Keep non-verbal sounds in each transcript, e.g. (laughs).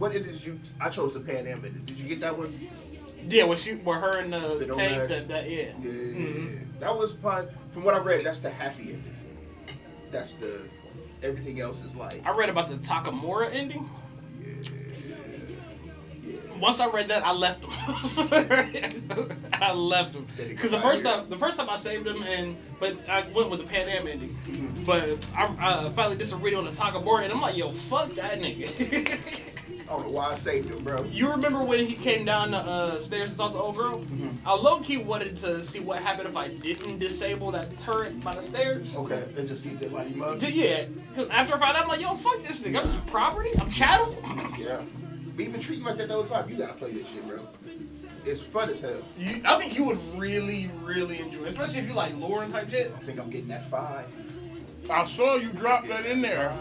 what did you? I chose the Panam ending. Did you get that one? Yeah, with she, with her and the, The tank. That, that yeah. Yeah, Mhm. that was part. From what I read, that's the happy ending. That's the. Everything else is like. I read about the Takemura ending. Yeah. Once I read that, I left them. (laughs) I left them because the first time, the first time I saved them, and but I went with the Panam ending. Mhm. But I uh, finally did some reading on the Takemura, and I'm like, yo, fuck that nigga. (laughs) I don't know why I saved him, bro. you remember when he came down the uh, stairs and talked to old girl? Mm-hmm. I low key wanted to see what happened if I didn't disable that turret by the stairs. Okay, and just see that like mug. D- Yeah, because after I found out, I'm like, yo, fuck this nigga. I'm just property. I'm chattel. Yeah. But even treating like that the whole time, you gotta play this shit, bro. It's fun as hell. You, I think you would really, really enjoy, it, especially if you like lore and type shit. I think I'm getting that five. I saw you drop that in there.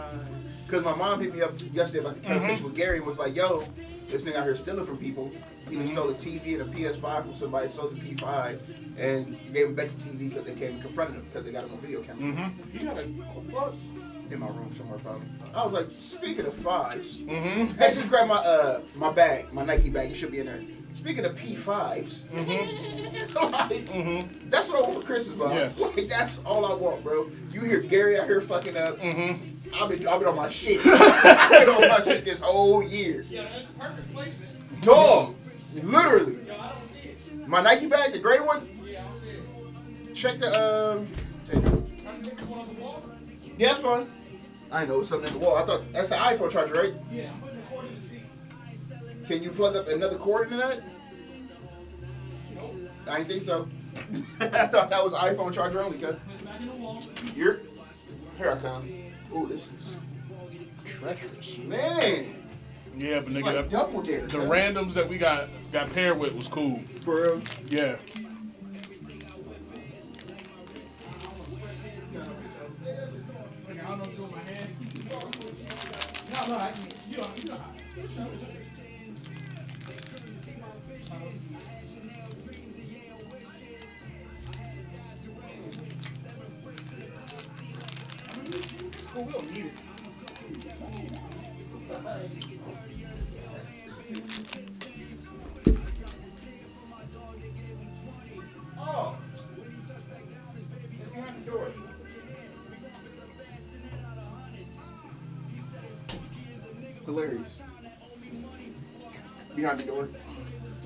Cause my mom hit me up yesterday about the conversation Mm-hmm. with Gary was like, "Yo, this nigga out here stealing from people. He Mm-hmm. stole a TV and a PS5 from somebody, sold the P5, and gave him back the TV because they came and confronted him because they got him on video camera Mm-hmm. You got a what? in my room somewhere probably. I was like, speaking of fives, Mm-hmm. hey, just grab my uh my bag, my Nike bag. It should be in there. Speaking of P5s, (laughs) like, Mm-hmm. that's what I want for Christmas, bro. Yeah. (laughs) Like that's all I want, bro. You hear Gary out here fucking up. Mm-hmm. I've been I've been on my shit. (laughs) I've been on my shit this whole year. Yeah, that's perfect placement. Dog, literally. Yo, I don't see it. My Nike bag, the gray one. Yeah, I don't see it. Check the um. take it. Can I see the one wall? Yeah, that's fine. I know it's something in the wall. I thought that's the iPhone charger, right? Yeah, Can you plug up another cord into that? Nope. I didn't think so. (laughs) I thought that was iPhone charger only. Cause Put it back in the wall. you're here. I come. Ooh, this is Treacherous. man. Yeah, but It's nigga, like that, dare. the cuz. randoms that we got got paired with was cool. For real. Yeah. I don't know what's doing my hand. No, no, I, you know, you know. Cool, we don't need it. Oh. It's behind the door. Hilarious. Behind the door.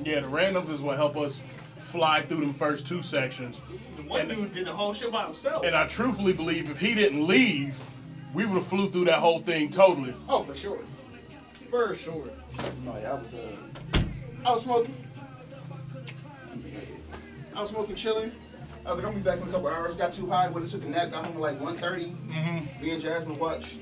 Yeah, the randoms is what help us fly through them first two sections. The one dude did the whole shit by himself. And I truthfully believe if he didn't leave, we would have flew through that whole thing totally. oh, for sure. For sure. No, yeah, I was uh, I was smoking. I was smoking, chilling. I was like, I'm gonna be back in a couple hours. Got too high, went and took a nap. Got home at like 1.30. Mm-hmm. Me and Jasmine watched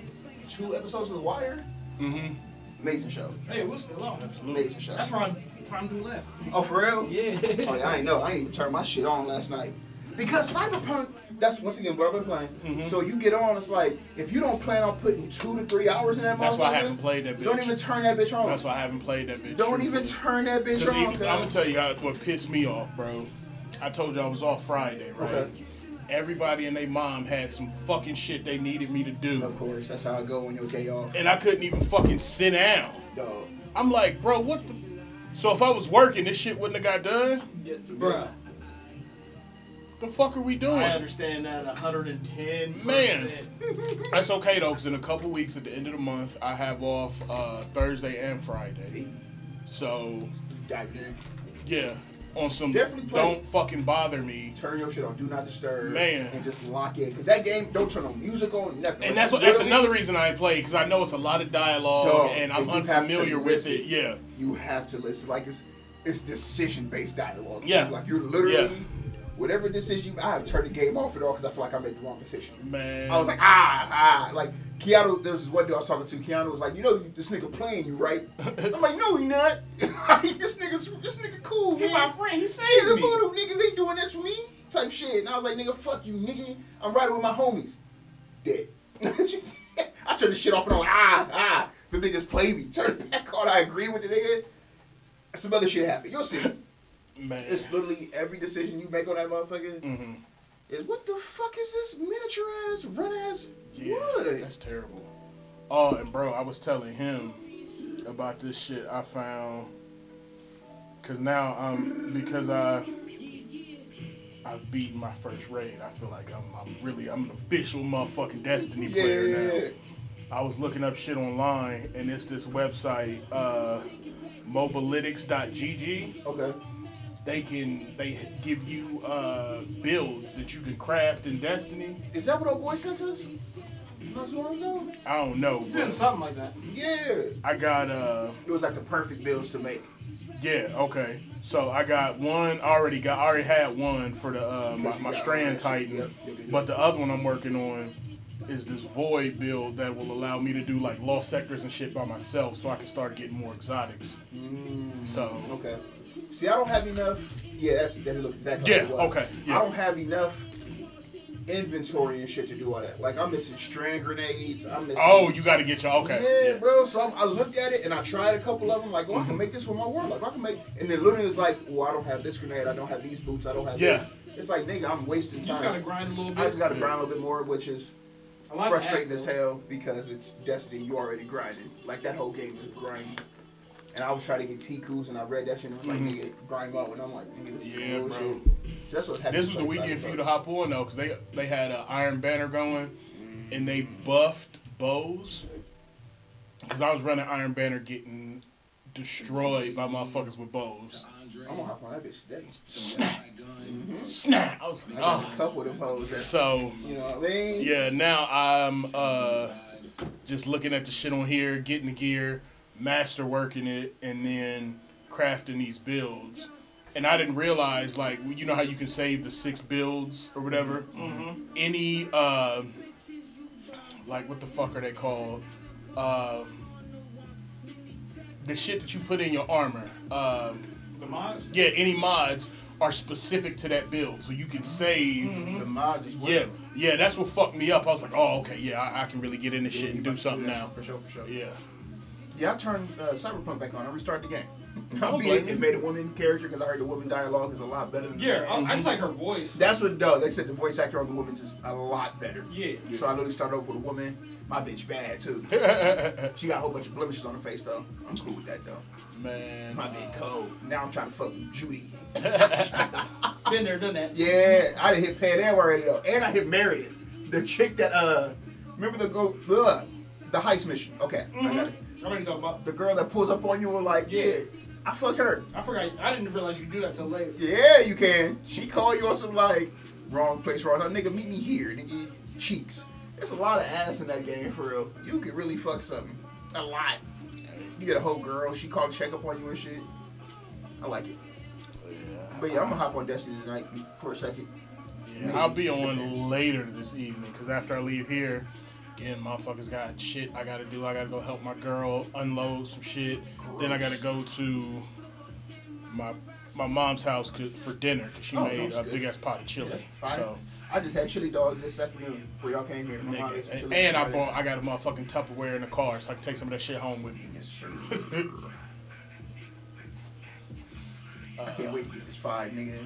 two episodes of The Wire. Mm-hmm. Amazing show. Hey, we're still on. Amazing show. That's right. Time to left. Oh, for real? (laughs) Yeah. Oh, yeah, I ain't know. I ain't even turned my shit on last night. Because Cyberpunk, that's once again what I've been playing. Mm-hmm. So you get on, it's like, if you don't plan on putting two to three hours in that That's why I haven't played that bitch. Don't even turn that bitch on. That's why I haven't played that bitch. Don't even turn that bitch on. even- I'm gonna tell you how, what pissed me off, bro. I told you I was off Friday, right? Okay. Everybody and their mom had some fucking shit they needed me to do, Of course, that's how I go when your day off. and I couldn't even fucking sit down. Dog. I'm like, bro, what the? So if I was working, this shit wouldn't have got done. Yeah, bruh. The fuck are we doing? I understand that 110. Man. (laughs) That's okay though, because in a couple weeks at the end of the month, I have off uh, Thursday and Friday. So Dive in. yeah, on some Definitely play. don't fucking bother me. Turn your shit on. Do not disturb. Man. And just lock in. Because that game, don't turn on music on, nothing. And that's what that's another reason I play because I know it's a lot of dialogue Dog, and I'm and you have to unfamiliar with it. Yeah, You have to listen. Like, it's it's decision based dialogue. Yeah. Like, you're literally, Yeah. Whatever decision you, I have turned the game off at all because I feel like I made the wrong decision. man. I was like, ah, ah. Like, Keanu, there was this one dude I was talking to. Keanu was like, you know, this nigga playing you, right? (laughs) I'm like, no, he not. (laughs) this nigga's, this nigga cool, He's man. my friend. He He's saved a me. voodoo niggas ain't doing this for me type shit. And I was like, nigga, fuck you, nigga. I'm riding with my homies. Dead. (laughs) I turned the shit off and I'm like, ah, ah. The niggas play me. Turn it back on. I agree with the nigga. Some other shit happened. You'll see. Man. It's literally every decision you make on that motherfucker hmm is what the fuck is this miniature ass, red ass Yeah, wood? that's terrible. Oh, and bro, I was telling him about this shit I found. Cause now um because I I've beaten my first raid. I feel like I'm I'm really I'm an official motherfucking Destiny player now. I was looking up shit online and it's this website, uh mobalytics.gg. Okay. They can they give you uh builds that you can craft in Destiny. Is that what old boy sent us? Not so long ago. I don't know. It's in something like that. Yeah. I got uh It was like the perfect builds to make. Yeah, okay. So I got one already got I already had one for the uh, my, my Strand Titan, Yep, yep, yep. but the other one I'm working on is this Void build that will allow me to do like lost sectors and shit by myself, so I can start getting more exotics. So Okay. See, I don't have enough. Yeah, that's that look exactly. Yeah, how it was. okay, yeah. I don't have enough inventory and shit to do all that. Like I'm missing strand grenades. I'm missing. oh, you got to get your okay. Yeah, bro. So I'm, I looked at it and I tried a couple of them. Like, oh, Mm-hmm. I can make this with my world. warlock. I can make. And then literally it's like, well, I don't have this grenade. I don't have these boots. I don't have Yeah. this. It's like, nigga, I'm wasting You time. just gotta grind a little bit. I bit. just got to grind a little bit more, which is A lot of frustrating as hell because it's Destiny. You already grinded. Like that whole game is grinding. And I was trying to get Tikus and I read that shit and I was like, nigga, grind out. And I'm like, nigga, this is Mm-hmm. Yeah, some bro. That's what happened. This was the weekend for you to hop on though, because they they had an Iron Banner going, and they buffed bows. Because I was running Iron Banner, getting destroyed by motherfuckers with bows. I'm gonna hop on that bitch today. Snap, snap. I was like, I got a oh. couple of them hoes that, So you know what I mean? yeah, now I'm uh just looking at the shit on here, getting the gear, master working it, and then crafting these builds. And I didn't realize, like, you know how you can save the six builds or whatever. Any, uh, like, what the fuck are they called? Um the shit that you put in your armor. Um, The mods. yeah, any mods are specific to that build, so you can save. The mods is Yeah, yeah, that's what fucked me up. I was like, oh, okay, yeah, I, I can really get into shit and do something now. For sure, for sure. Yeah. Yeah, I turned uh, Cyberpunk back on. I restarted the game. (laughs) I Don't beat it and made a woman character because I heard the woman dialogue is a lot better than the Yeah, man. I, I just like her voice. That's what though. They said the voice actor on the woman's is a lot better. Yeah. So I literally started off with a woman. My bitch bad too. (laughs) she got a whole bunch of blemishes on her face though. I'm cool with that though. Man. My bitch cold. Now I'm trying to fuck with Judy. (laughs) Been there, done that. Yeah, I done hit Panam already though, and I hit Meredith, the chick that uh, remember the go ugh, the heist mission. Okay, I got it. I already talking about. The girl that pulls up on you and like, yeah, Yeah. I fuck her. I forgot. I didn't realize you could do that till later. Yeah, you can. She called you on some like wrong place, wrong time. Nigga, meet me here, nigga. Cheeks. There's a lot of ass in that game for real. You can really fuck something. A lot. You get a whole girl, she called check up on you and shit. I like it. But yeah, I'm gonna hop on Destiny tonight for a second. Yeah, I'll be on later this evening because after I leave here, again, motherfuckers got shit I gotta do. I gotta go help my girl unload some shit. Then I gotta go to my my mom's house for dinner because she Oh, made a good. big ass pot of chili. Fine. So, I just had chili dogs this afternoon before y'all came here. Nigga, and, and I bought I got a motherfucking Tupperware in the car so I can take some of that shit home with me. Yes, sir. (laughs) I can't wait to get this five, nigga.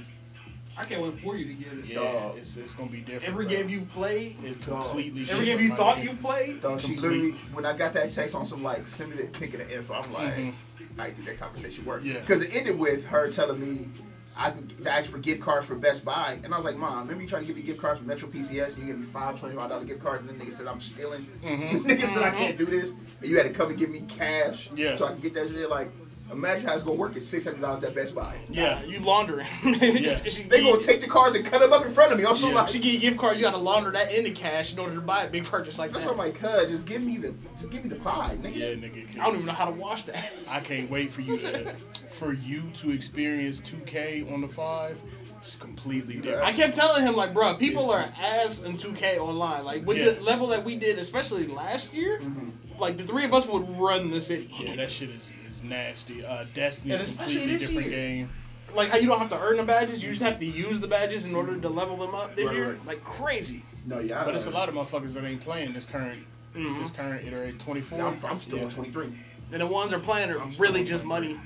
I can't wait for you to get it. Yeah, Dog. it's, it's gonna be different. Every bro. game you played, it completely. every game you thought game. you played, Dog, she literally, when I got that text on some like, send me the pic of the info, I'm like, Mhm. I did that conversation work. Yeah. Because it ended with her telling me I can ask for gift cards for Best Buy, and I was like, Mom, remember you trying to give me gift cards for Metro PCS, and you gave me five twenty-five dollar gift cards, and then nigga said I'm stealing. Mhm. (laughs) nigga said I can't do this, and you had to come and give me cash, Yeah. so I can get that shit. Like, imagine how it's gonna work at six hundred dollars at Best Buy. Yeah. you laundering. (laughs) Yeah. They gonna take the cars and cut them up in front of me. I'm so Yeah. like, she give you a gift card, you gotta launder that into cash in order to buy a big purchase like that's that. why I'm like, cuz, just give me the, just give me the five, nigga. Yeah, nigga. I don't even know how to wash that. I can't wait for you to (laughs) for you to experience 2K on the five. It's completely different. I kept telling him like, bro, people are ass in 2K online. Like with Yeah. the level that we did, especially last year, Mm-hmm. like the three of us would run the city. Yeah, that shit is, is nasty. Uh, Destiny And is a completely this different year. game. Like how you don't have to earn the badges, you just have to use the badges in order to level them up this Right, year. right. Like crazy. No, yeah, But it's a lot of motherfuckers that ain't playing this current Mm-hmm. this current iterate 24. Yeah, I'm, I'm still yeah. on 23. And the ones are playing are I'm really just money.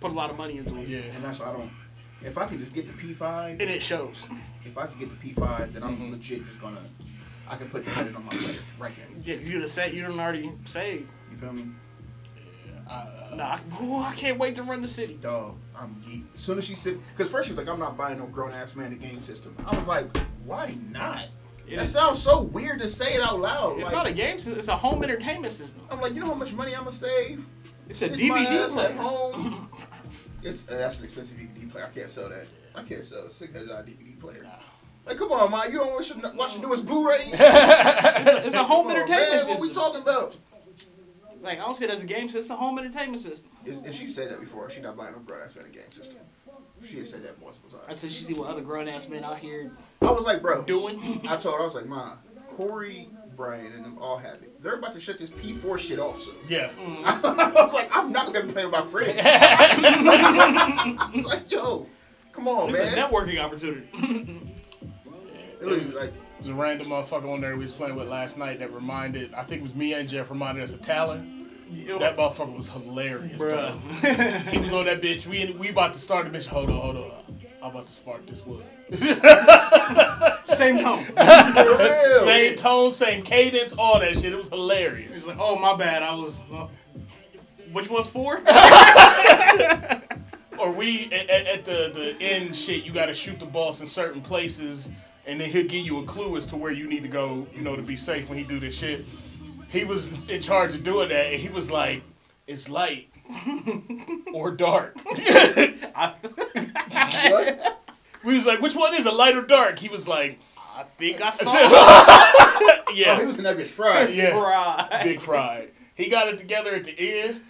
Put a lot of money into it. Yeah. And that's why I don't. If I can just get the P5, And it shows. if I just get the P5, then I'm Mhm. legit just gonna. I can put the credit on my player right there. Yeah, you the set you done already saved. You feel me? Nah, ooh, I can't wait to run the city. Dog, I'm geek. As soon as she said, because first she was like, I'm not buying no grown ass man the game system. I was like, why not? It that is- sounds so weird to say it out loud. It's like, not a game system. It's a home entertainment system. I'm like, you know how much money I'm gonna save? It's a Sit my DVD ass player. at home. (laughs) It's uh, that's an expensive DVD player. I can't sell that. I can't sell a six hundred dollar DVD player. Like, come on, man. You don't watch, the- watch the newest Blu-rays? (laughs) It's a, it's a home on, entertainment man. system. What we talking about? Like I don't see it as a game system. It's a home entertainment system. And and she said that before. She not buying no grown ass man a game system. She had said that multiple times. I said she see what other grown ass men out here I was like, bro. doing. I told her I was like, Ma, Corey, Brian, and them all have it. They're about to shut this P4 shit off soon. Yeah. (laughs) I was like, I'm not gonna play with my friends. (laughs) (laughs) I was like, yo, come on, man. It's a networking opportunity. It was like, There's a random motherfucker on there we was playing with last night that reminded, I think it was me and Jeff reminded us of Talon. That motherfucker was hilarious, bro. He was on that bitch. We we about to start the bitch. Hold on, hold on. I'm about to spark this wood. (laughs) Same tone. (laughs) Same tone, same cadence, all that shit. It was hilarious. He's like, oh my bad. I was. Uh, which one's four? (laughs) Or we at, at, at the the end shit, you got to shoot the boss in certain places, and then he'll give you a clue as to where you need to go, you know, to be safe when he do this shit. He was in charge of doing that, and he was like, "It's light (laughs) or dark." (laughs) (laughs) What? we was like, "Which one is it, light or dark?" He was like, I think I saw it. Oh, he was in that bitch fried. yeah, Right. big fried." He got it together at the end,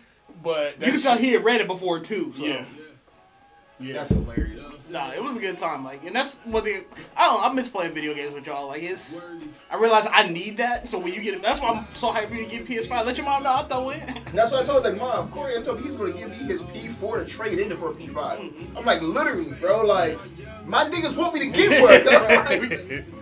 but You can tell he had read it before too. So. yeah, yeah. That's hilarious. Nah, it was a good time. Like, and that's what the I don't. I miss playing video games with y'all. Like, it's. I realize I need that. So when you get it, that's why I'm so hyped for you to get PS5. Let your mom know I'll throw it. (laughs) That's what I told like mom. Corey told me he's gonna give me his P4 to trade into for a P5. I'm like, literally, bro. Like, my niggas want me to get one. (laughs) (laughs)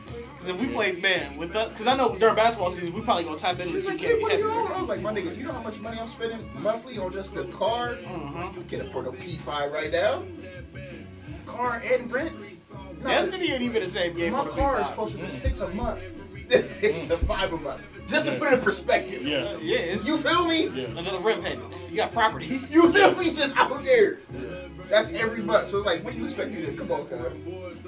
dog. Cause if we played man with us, cause I know during basketball season we probably gonna tap into She's like, 2K. kid, what are you on? I was like, my nigga, you know how much money I'm spending monthly on just the car? Mhm. We can't afford a P5 right now. Car and rent. No, Destiny ain't even the same game. my car is P5. closer to six a month (laughs) than it's to five a month. Just to put it in perspective. yeah, Yeah, it's You feel me? Yeah. another rent payment. You got property. (laughs) You feel me? (laughs) Just out there. That's every month. So it's like, what do you expect me to come on, cuz?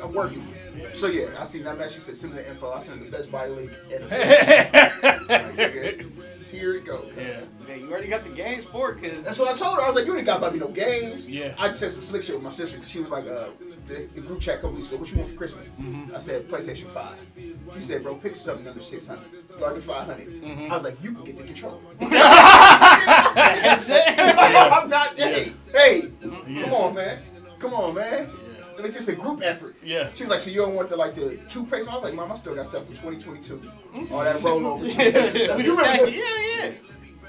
I'm working. So yeah, I seen that match. She said, send me the info. I sent the Best Buy link. And (laughs) here it go. yeah. Yeah, you already got the games for it, cause That's what I told her. I was like, you ain't got about me no games. Yeah. I just said some slick shit with my sister because she was like, uh, the, group chat a couple weeks ago, what you want for Christmas? Mm-hmm. I said, PlayStation 5. She said, bro, pick something under 600. Go under 500. Mm-hmm. I was like, you can get the controller. (laughs) (laughs) that's it. I'm not, hey, hey, Yeah. come on, man. Come on, man. Like this is a group effort. Yeah. She was like, so you don't want the like the two toothpaste? I was like, mom, I still got stuff from 2022. Mm-hmm. All that rollover. (laughs) we toothpaste. You remember. Yeah, yeah.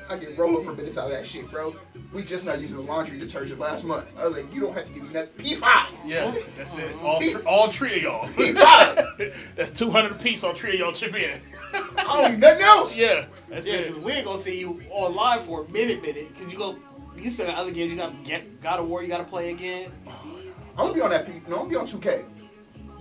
I get rollover minutes out of that shit, bro. We just not using the laundry detergent last month. I was like, you don't have to give me that P5. Yeah, that's it. All, thr- all three of y'all. P5. (laughs) that's 200 apiece. on three of y'all chip in. I don't need nothing else. yeah, that's Yeah, it. we ain't gonna see you online for a minute, minute. Because you go, you still got other games. You got get God of War. You got to play again. I'm gonna be on that P. No, I'm gonna be on 2K.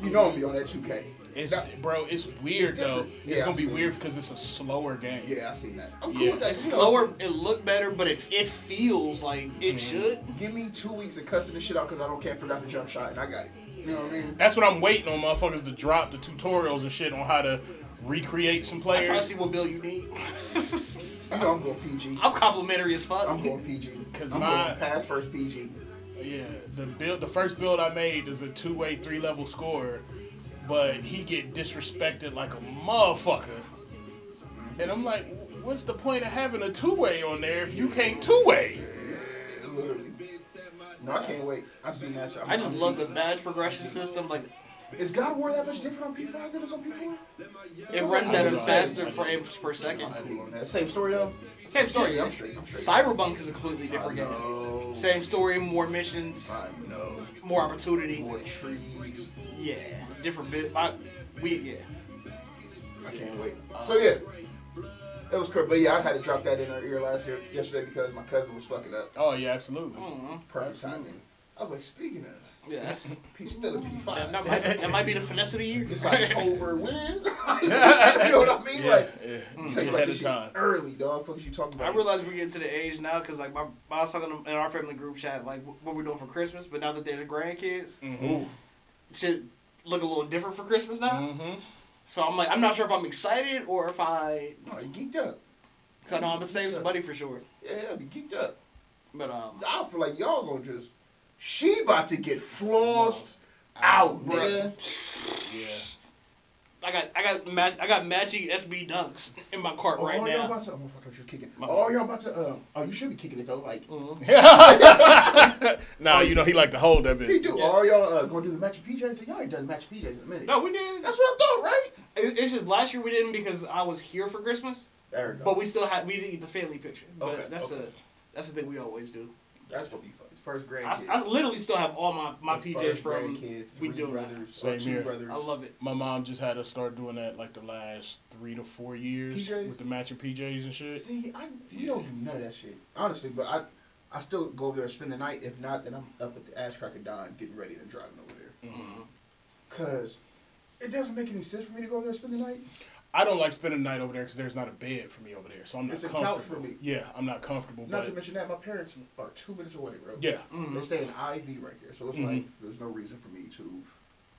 You know I'm gonna be on that 2K. It's That- bro, it's weird It's though. It's Yeah, gonna be weird because it's a slower game. yeah, I seen that. I'm cool Yeah. with that. It's slower. It looked better, but it, it feels like Mm-hmm. it should. Give me two weeks of cussing this shit out because I don't can't forgot the jump shot and I got it. You know what I mean? That's what I'm waiting on, motherfuckers, to drop the tutorials and shit on how to recreate some I'm trying to see what bill you need. You know I'm going PG. I'm complimentary as fuck. I'm going PG. (laughs) 'Cause I'm my- going pass first PG. Yeah, the build, the first build I made is a two-way, three-level score, but he get disrespected like a motherfucker. And I'm like, what's the point of having a two-way on there if you can't two-way? No, I can't wait. I see that shit. I just love the badge progression system. Like Is God of War that much different on P5 than it's on P4? it runs I at a faster frames per second. I'm cool on that. Same story though. Same story. Yeah, I'm straight. I'm straight. Cyberpunk is a completely different game. Same story, more missions, I know. more opportunity. More trees. Yeah, different bit. I, we yeah. I can't wait. So yeah, that was cool. But yeah, I had to drop that in her ear last year, yesterday because my cousin was fucking up. Oh yeah, absolutely. Mhm. Perfect timing. I was like, speaking of, Yeah, that's, He's still a P five. that, might, that might be the finesse of the year. It's October when. (laughs) you know what I mean? Yeah, Like, yeah. take Ahead of time. early, dog. Fuck you talking I realize we're getting to the age now because like my, I was talking in our family group chat like what we're doing for Christmas, but now that there's grandkids, Mm-hmm. shit look a little different for Christmas now. Mm-hmm. So I'm like, I'm not sure if I'm excited or if I, No, you geeked up. cause I know I'm gonna save some money for sure. Yeah, I'll be geeked up. But um, I feel like y'all gonna just. She about to get flossed out, nigga. Yeah. I got I got match I got matching SB dunks in my cart Oh, right y'all now. about to. Oh, fuck, I was kicking. My- Oh, y'all about to. Uh, oh, you should be kicking it though. Like Mhm. (laughs) nah, you know he like to hold that he bit. do. Yeah. Oh, y'all uh, gonna do the match of PJs? Y'all ain't done match of PJs in a minute. No, we didn't. That's what I thought, right? It- It's just last year we didn't because I was here for Christmas, There we go. but we still had we didn't get the family picture. But Okay, that's okay. a that's the thing we always do. That's gonna be fun. It's first grade. I, I literally still have all my my The PJs first from grandkid, we three doing that. brothers, Same two here. brothers. I love it. My mom just had us start doing that like the last three to four years PJs? with the matching PJs and shit. See, I we don't do none of that shit. Honestly, but I I still go over there and spend the night. If not, then I'm up at the Ash Cracker Dawn getting ready and driving over there. Mm-hmm. Cause it doesn't make any sense for me to go over there and spend the night. I don't like spending the night over there because there's not a bed for me over there, so I'm not It's a couch comfortable. for me. Yeah, I'm not comfortable. Not but to mention that my parents are two minutes away, bro. yeah, Mm-hmm. They stay in IV right there, so it's Mhm. like there's no reason for me to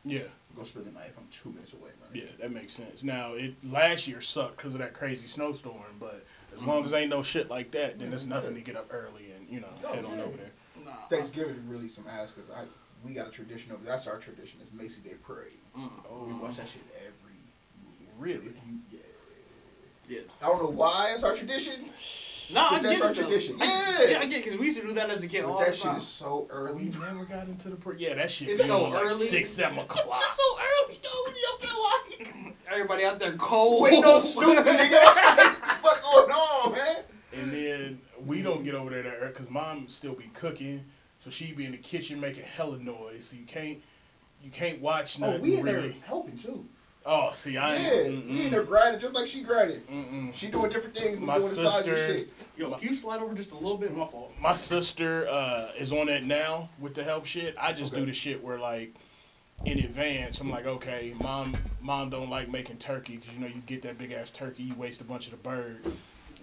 yeah, go spend the night if I'm two minutes away, man. yeah. That makes sense. Now, it last year sucked because of that crazy snowstorm, but as long as ain't no shit like that, then there's nothing to get up early and you know Oh, head on over there. Nah. Thanksgiving is really some ass because I we got a tradition over. That's our tradition. It's Macy Day Parade. Oh, We watch that shit every year. Really? You- yeah. Yeah. I don't know why it's our tradition. No, I that's get our it. tradition. I- Yeah. yeah, I get because we used to do that as a kid all But that the shit time. is so early. We never got into the per- yeah that shit. It's be so on, like early. six seven o'clock. (laughs) so early, yo. We up there like (laughs) Everybody out there cold. wait no Snoopy, (laughs) nigga. What going on, man? And then we don't get over there that early because mom still be cooking, so she be in the kitchen making hella noise. So you can't you can't watch nothing. Oh, we in there really. helping too. Oh, see, I Yeah, ain't. we in there grinding just like she grinding. Mm-mm. She doing different things. My doing the sister- shit. Yo, if you slide over just a little bit, my fault. My sister uh, is on that now with the help shit. I just Okay. do the shit where like in advance, I'm like, okay, mom, mom don't like making turkey because you know you get that big ass turkey, you waste a bunch of the bird.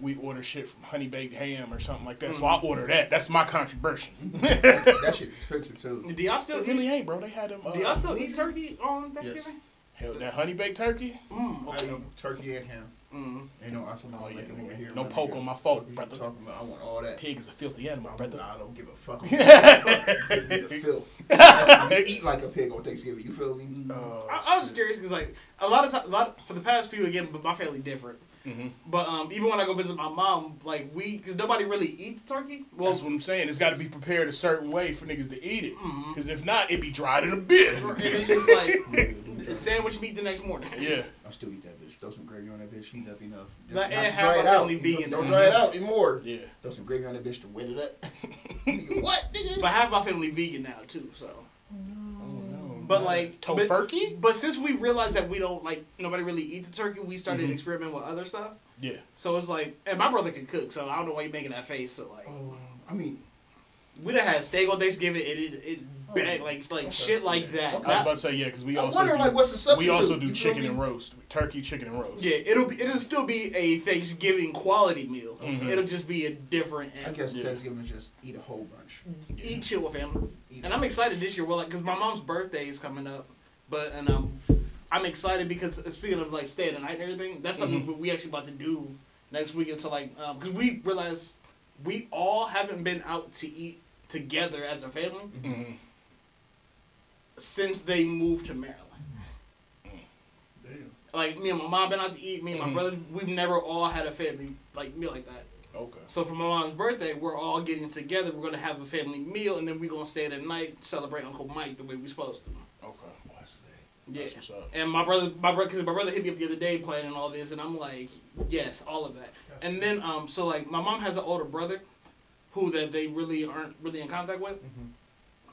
We order shit from honey baked ham or something like that, so I order that. That's my contribution. (laughs) that shit expensive too. Do y'all still It really eat? ain't, bro. They had them. Uh, Do y'all still eat turkey on Thanksgiving? Hell, that honey baked turkey? Mm, I okay. eat turkey and ham. Mm. Ain't no awesome. Oh, yeah, nigga here. no my poke nigga. on my fork, What you brother. Talking about, I want all that. Pig is a filthy animal, I'm- brother. I don't give a fuck. (laughs) filth. You eat like a pig on Thanksgiving. You feel me? Oh, I, I was just curious because like a lot of time, a lot for the past few again, but my family different. Mhm. But um, even when I go visit my mom, like we, because nobody really eats turkey. Well, That's what I'm saying. It's got to be prepared a certain way for niggas to eat it. Because if not, it'd be dried in a bit. and it's just like it's (laughs) sandwich meat the next morning. yeah. I still eat that bitch. Throw some gravy on that bitch. Heat up enough. Just Like, not and have dry my it out. family vegan. Don't dry it out anymore. Yeah. Throw some gravy on that bitch to wet it up. (laughs) What, nigga? But half my family vegan now too, so. No. But like, Tofurkey? but since we realized that we don't like nobody really eat the turkey, we started Mhm. experimenting with other stuff. Yeah. So it's like, and my brother can cook, so I don't know why you're making that face. So like, Oh, I mean, we done had steak on Thanksgiving, and it it bag like like Okay. shit like that. I was about to say, yeah, because we I also wonder do, like what's the substitute? we also do You chicken and roast. Turkey, chicken, and roast. yeah, it'll be it'll still be a Thanksgiving quality meal. Mhm. It'll just be a different. I guess Yeah. Thanksgiving is just eat a whole bunch. Yeah. eat chill with family. Eat And I'm excited this year. Well, like, cause my mom's birthday is coming up, but and um, I'm excited because uh, speaking of like staying the night and everything, that's something Mhm. we actually about to do next weekend. So like, um, cause we realize we all haven't been out to eat together as a family Mhm. Since they moved to Maryland. Damn. Like me and my mom been out to eat. Me and my Mhm. brothers, we've never all had a family like meal like that. Okay. So for my mom's birthday, we're all getting together. We're gonna have a family meal, and then we're gonna stay the night, celebrate Uncle Mike the way we're supposed to. Okay. Yeah. That's what's up. And my brother, my brother, because my brother hit me up the other day planning all this, and I'm like, yes, all of that. And then, um, so like, my mom has an older brother, who that they really aren't really in contact with,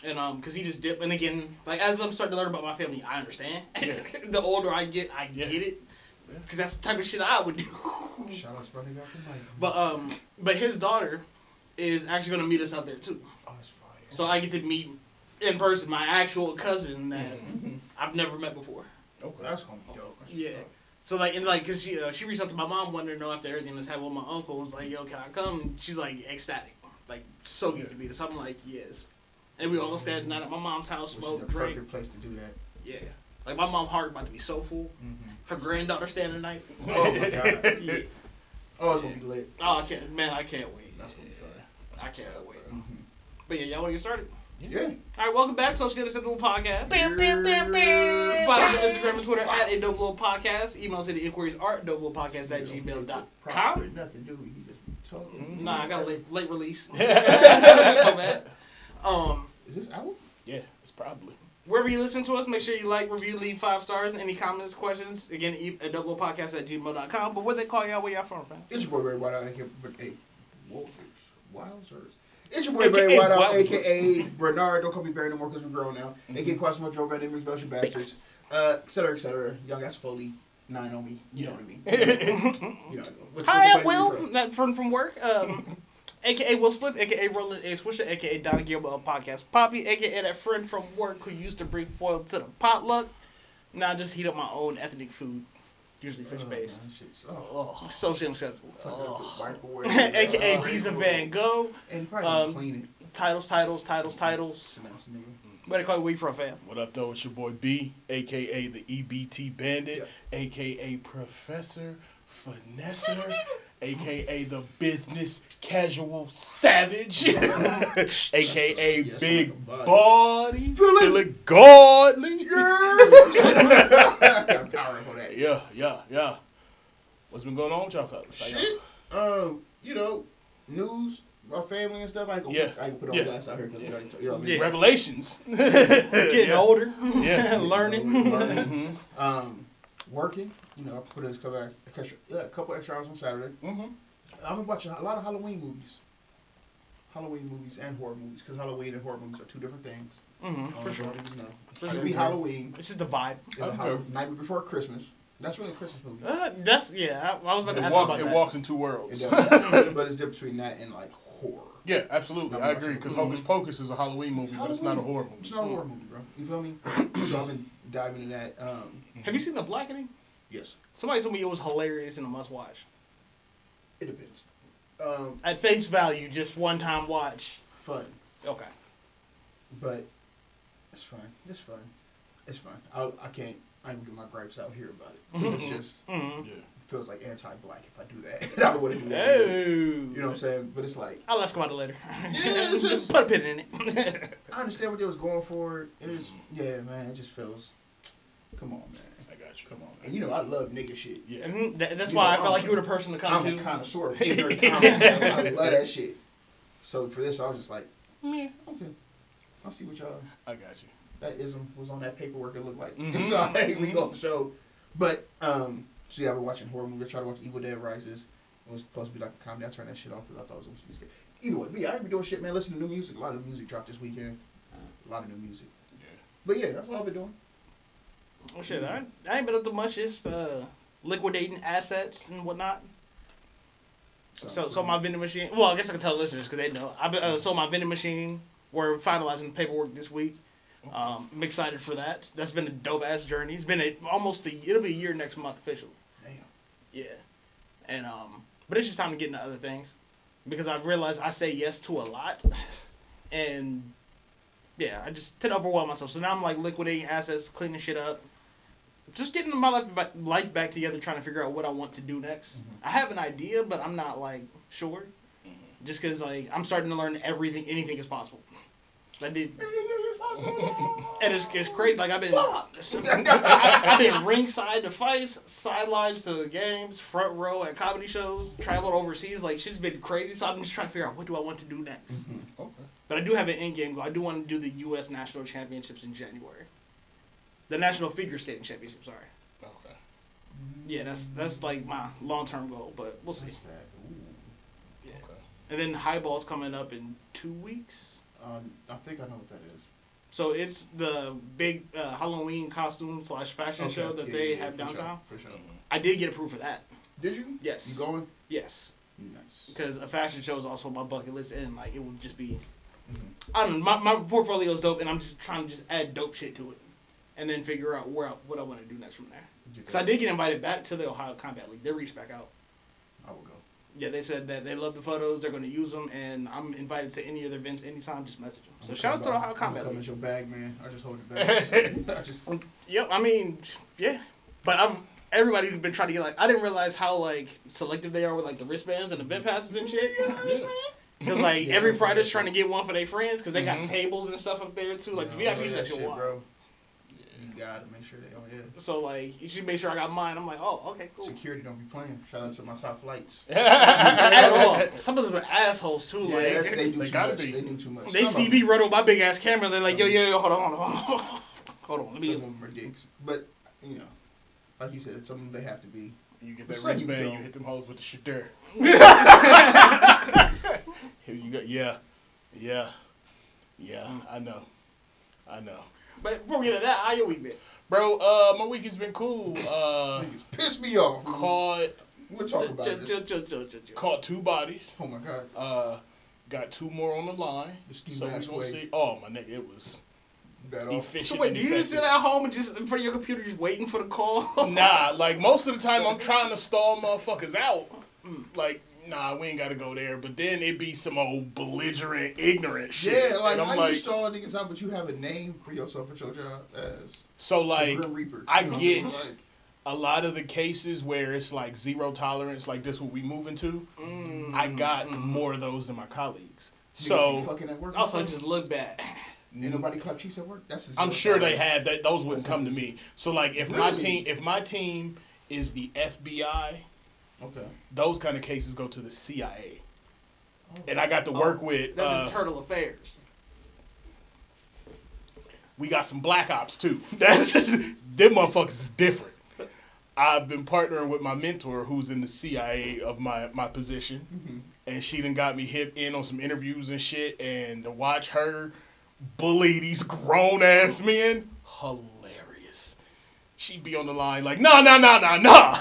and um, cause he just dipped. And again, like as I'm starting to learn about my family, I understand. (laughs) Yeah. the older I get, I Yeah. get it, Yeah. cause that's the type of shit I would do. Shout out to Brother Dr. Mike. but um, but his daughter is actually gonna meet us out there too. oh, it's fire. So I get to meet in person my actual cousin that Mhm. I've never met before. Okay. That's gonna be dope. That's Yeah. So like, and like, cause she uh, she reached out to my mom, wanted to know after everything that's happened with my uncle. Was like, yo, can I come? She's like ecstatic, like so good to be there. So I'm like, yes. And we all stayed the night at my mom's house, Which is the smoked, drank. perfect place to do that. Yeah. Like my mom heart about to be so full. Mm-hmm. Her granddaughter staying the night. (laughs) Oh my god. Yeah. Oh, it's gonna be lit. Oh, I can't, man, I can't wait. That's gonna be fun. I can't wait. Mm-hmm. But yeah, y'all want to get started? Yeah. All right, welcome back, to Socially Unacceptable Podcast. Bam, bam, bam, bam. Follow us on Instagram and Twitter at a Dope Little Podcast. Email us at the inquiries art dope little podcast at gmail.com. Nothing, do we? He just be talking. Nah, I got a late, late release. (laughs) (laughs) My bad. Um, Is this out? Yeah, it's probably. wherever you listen to us, make sure you like, review, leave five stars. Any comments, questions, again, e- a double podcast at gmail.com. But what they call y'all, where y'all from, fam? It's your boy Barry White out here, but hey, Wowzers, Wowzers. It's your boy AKA Barry White out, Wowzers. aka Bernard. Don't call me Barry no more because we're grown now. AKA Quasimo Joe Van Mix Belgian Bastards, uh, et cetera, et cetera. Young ass Foley, nine on me. You know what I mean? (laughs) you know, what's- Hi, I'm Will, plan that from work. Um, AKA Will Smith, AKA Roland A. Swisher, AKA Don Gilbert of Podcast Poppy, AKA that friend from work who used to bring foil to the potluck. Now I just heat up my own ethnic food, usually fish Oh, based. man, shit's- oh, Oh. Socially acceptable. fuck up the microwave. (laughs) AKA Oh, Visa Van Gogh. And you probably Um, clean Titles, titles, titles, titles. it. Smash nigga. What they call you? Where you from, fam? What up, though? It's your boy B, aka the EBT Bandit, Yeah. aka Professor Finesser, aka the Business Casual Savage, (laughs) aka Yes, Big body. Body, Feel it. feeling godly. Got (laughs) a power up on that. Yeah, yeah, yeah. What's been going on with y'all fellas? Y'all- Shit. Um, you know, news, my family and stuff. I ain't gonna, Yeah. put, I ain't put on Yeah. blast out here because Yeah. you know what I mean. Yeah. Revelations. (laughs) Getting yeah. older. Yeah. Learning. Mhm. Um, working. You know, I put in a couple, extra, yeah, a couple extra hours on Saturday. Mhm. I've been watching a lot of Halloween movies. Halloween movies and horror movies because Halloween and horror movies are two different things. Mm-hmm, Um, for sure. niggas know. For It sure. be Halloween. It's just the vibe. It's a Okay. Hall- Nightmare Before Christmas. That's really a Christmas movie. Uh, that's yeah. I, I was about to It ask walks. about It that. walks in two It worlds. does. but it's different between that and like horror. Yeah, absolutely. I agree. Because Hocus Pocus is a Halloween movie, but it's not a horror movie. It's not a horror movie, bro. You feel me? (coughs) so I've been diving into that. Um, Have you seen The Blackening? yes, Somebody told me it was hilarious and a must watch. it depends. Um, At face value, just one time watch. fun, Okay. but it's fun. It's fun. It's fun. I I can't. I ain't gonna get my gripes out here about it. It's just Mm-hmm. Yeah. feels like anti-black if I do that. (laughs) I don't want to do that. Oh. You know what I'm saying? But it's like I'll ask about it later. Yeah, (laughs) just- Put a pin in it. (laughs) I understand what they was going for. It is yeah, man. It just feels. Come on, man. I got you. Come on. And you know I love nigga shit. Yeah. and that, that's You why know, I felt like I'm- you were the person to come I'm to. a connoisseur of (laughs) ignorant comments. I love that shit. So for this, I was just like, Yeah. okay, I'll see what y'all. I got you. That ism was on that paperwork. It looked like (laughs) Mhm. hey, we go show. But um, so yeah, I've been watching horror movies. I tried to watch Evil Dead Rises. It was supposed to be like a comedy. I turned that shit off because I thought it was supposed to be scary. Either way, but yeah, I be doing shit, man. Listen to new music. A lot of new music dropped this weekend. A lot of new music. Yeah. But yeah, that's what I've been doing. Oh shit, I, I ain't been up to much. Just uh, liquidating assets and whatnot. So, so my vending machine. Well, I guess I can tell listeners because they know. I uh, sold my vending machine. We're finalizing the paperwork this week. Um, I'm excited for that. That's been a dope ass journey. It's been a, almost a. It'll be a year next month officially. Damn. Yeah, and um, but it's just time to get into other things because I realize I say yes to a lot, (laughs) and yeah, I just tend to overwhelm myself. So now I'm like liquidating assets, cleaning shit up, just getting my life back, life back together, trying to figure out what I want to do next. I have an idea, but I'm not like sure, mm-hmm. just because like I'm starting to learn everything, anything is possible. I did, (laughs) and it's, it's crazy. Like I've been, I, (laughs) I've been ringside to fights, sidelines to the games, front row at comedy shows, traveled overseas. Like shit's been crazy. So I'm just trying to figure out what do I want to do next. Okay. But I do have an end game goal. I do want to do the U.S. National Championships in January. The National Figure Skating Championship. Sorry. Okay. Yeah, that's that's like my long term goal, but we'll see. What's that? Ooh. Yeah. Okay. And then Highball's coming up in two weeks. Um, I think I know what that is. So it's the big uh, Halloween costume slash fashion Okay. show that Yeah, they yeah, yeah, have for sure, downtown. For sure. I did get approved for that. Did you? Yes. You going? Yes. Nice. Because a fashion show is also on my bucket list, and like it would just be. Mhm. I don't know. My, my portfolio is dope, and I'm just trying to just add dope shit to it, and then figure out where I, what I want to do next from there. Because I did get invited back to the Ohio Combat League. They reached back out. I will go. Yeah, they said that they love the photos. They're going to use them, and I'm invited to any of their events anytime. Just message them. So shout out to the Ohio. Combat I'm coming League. your bag, man. I just hold it back. (laughs) I just Yep, I mean, yeah, but I'm everybody's been trying to get like I didn't realize how like selective they are with like the wristbands and event passes and shit. Because (laughs) like Yeah, every I'm Friday's trying to get one for their friends because they got Mhm. tables and stuff up there too. Like you the know, VIP all section, shit, wild. bro. You gotta make sure they. Oh yeah. So like you made sure I got mine. I'm like, oh, okay, cool. Security don't be playing. Shout out to my top flights. (laughs) At all. Some of them are assholes too. Yeah, like that's- they do They too much. be. They do too much. they Some see me run with my big ass camera. They're like, yo, yo, yo, hold on, hold on, (laughs) hold on. Let Some of them are dicks, but you know, like you said, some of them they have to be. You get that Say you wristband, you hit them hoes with the shit there. (laughs) Here you go. Yeah, yeah, yeah. I know, I know, But before we get to that, how your week been? bro. Uh, my week has been cool. Uh, (laughs) Niggas piss me off. caught We'll talk about Chill, this. caught two bodies. Oh my god. Uh, got two more on the line. The So we mask gonna see. Oh my nigga, it was That off. efficient. So wait, do you just sit effective. at home and just in front of your computer just waiting for the call? Nah, (laughs) like most of the time I'm trying to stall motherfuckers out. Like, nah, we ain't gotta go there. But then it be some old belligerent, ignorant shit. Yeah, like and I'm how like, you stall niggas out, but you have a name for yourself at your job as so like Grim Reaper. I You know, get- like, a lot of the cases where it's like zero tolerance, like this what we moving to. I mm, got mm-hmm. more of those than my colleagues. niggas So fucking at work. and also, stuff. just look bad. Ain't nobody clap cheeks at work. That's I'm sure they had that. Those wouldn't come to me. So like, if my team, if my team is the FBI, Okay. those kind of cases go to the CIA. And I got to work with. That's uh, internal affairs. we got some black ops too. (laughs) That's them motherfuckers is different. I've been partnering with my mentor who's in the CIA of my my position, Mm-hmm. and she done got me hip in on some interviews and shit. And to watch her bully these grown ass men, hilarious. She'd be on the line like, nah, nah, nah, nah, nah.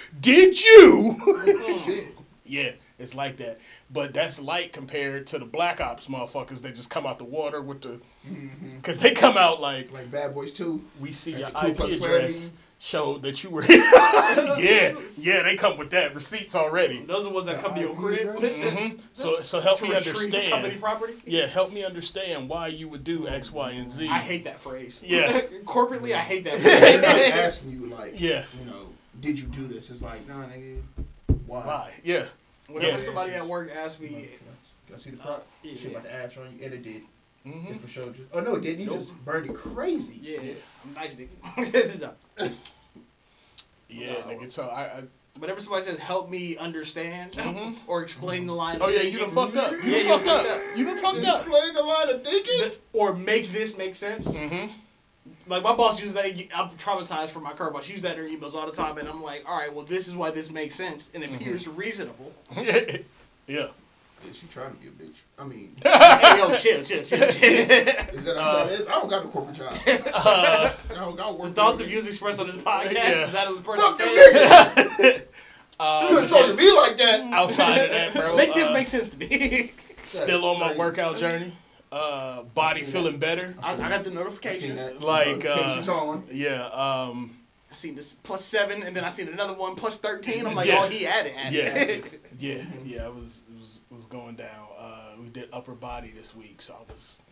(laughs) Did you? (laughs) Yeah, it's like that. But that's light compared to the Black Ops motherfuckers that just come out the water with the. Mm-hmm. Because they come out like, Like Bad Boys Two. we see your Like Ku IP address? Showed that you were. (laughs) (laughs) yeah, yeah, they come with that. Receipts already. Those are ones that come to your IP crib. address? hmm So, so help To me retrieve company understand. property. Yeah, help me understand why you would do X, Y, and Z. I hate that phrase. Yeah. (laughs) Corporately, I hate that They're not phrase. asking you like, Yeah. you know, did you do this? It's like, nah, nigga. Why? Why? Yeah. Whenever Yeah. somebody at work asks Can I, me, can I see the prop? yeah. Shit about the ash on you. Edited it. hmm for sure. Just, oh no, it didn't. You Nope. just burned it crazy. yeah, I'm nice (laughs) nigga. Yeah, nigga. So I. I Whenever somebody says "help me understand" Mhm. or explain the line, oh of yeah, you done thinking, fucked up. You Yeah, done you fucked fucked up. You done fucked up. Explain the line of thinking. th- or make this make sense. hmm Like my boss uses that. I'm traumatized from my current boss. She uses that in her emails all the time, and I'm like, all right, well, this is why this makes sense and Mm-hmm. appears reasonable. (laughs) yeah. Yeah, she trying to be a bitch. I mean, (laughs) hey, yo, chill, chill, chill, chill. is that how that is? I don't got a corporate job. (laughs) Uh, I don't got work. the thoughts for and views expressed on this podcast Yeah. is that of the person Fuck saying them it? niggas. (laughs) uh, You don't talk to me like that. outside of that, bro. Make this uh, make sense to me. Still on my workout journey. Uh, body seen feeling better. I, I got the I seen notifications. that. Like, uh, Notifications on. Yeah. Um. I seen this plus seven, and then I seen another one plus thirteen. I'm like, Yeah. oh, he added, added. Yeah. Yeah. Yeah. It was. It was. Was going down. Uh, we did upper body this week, so I was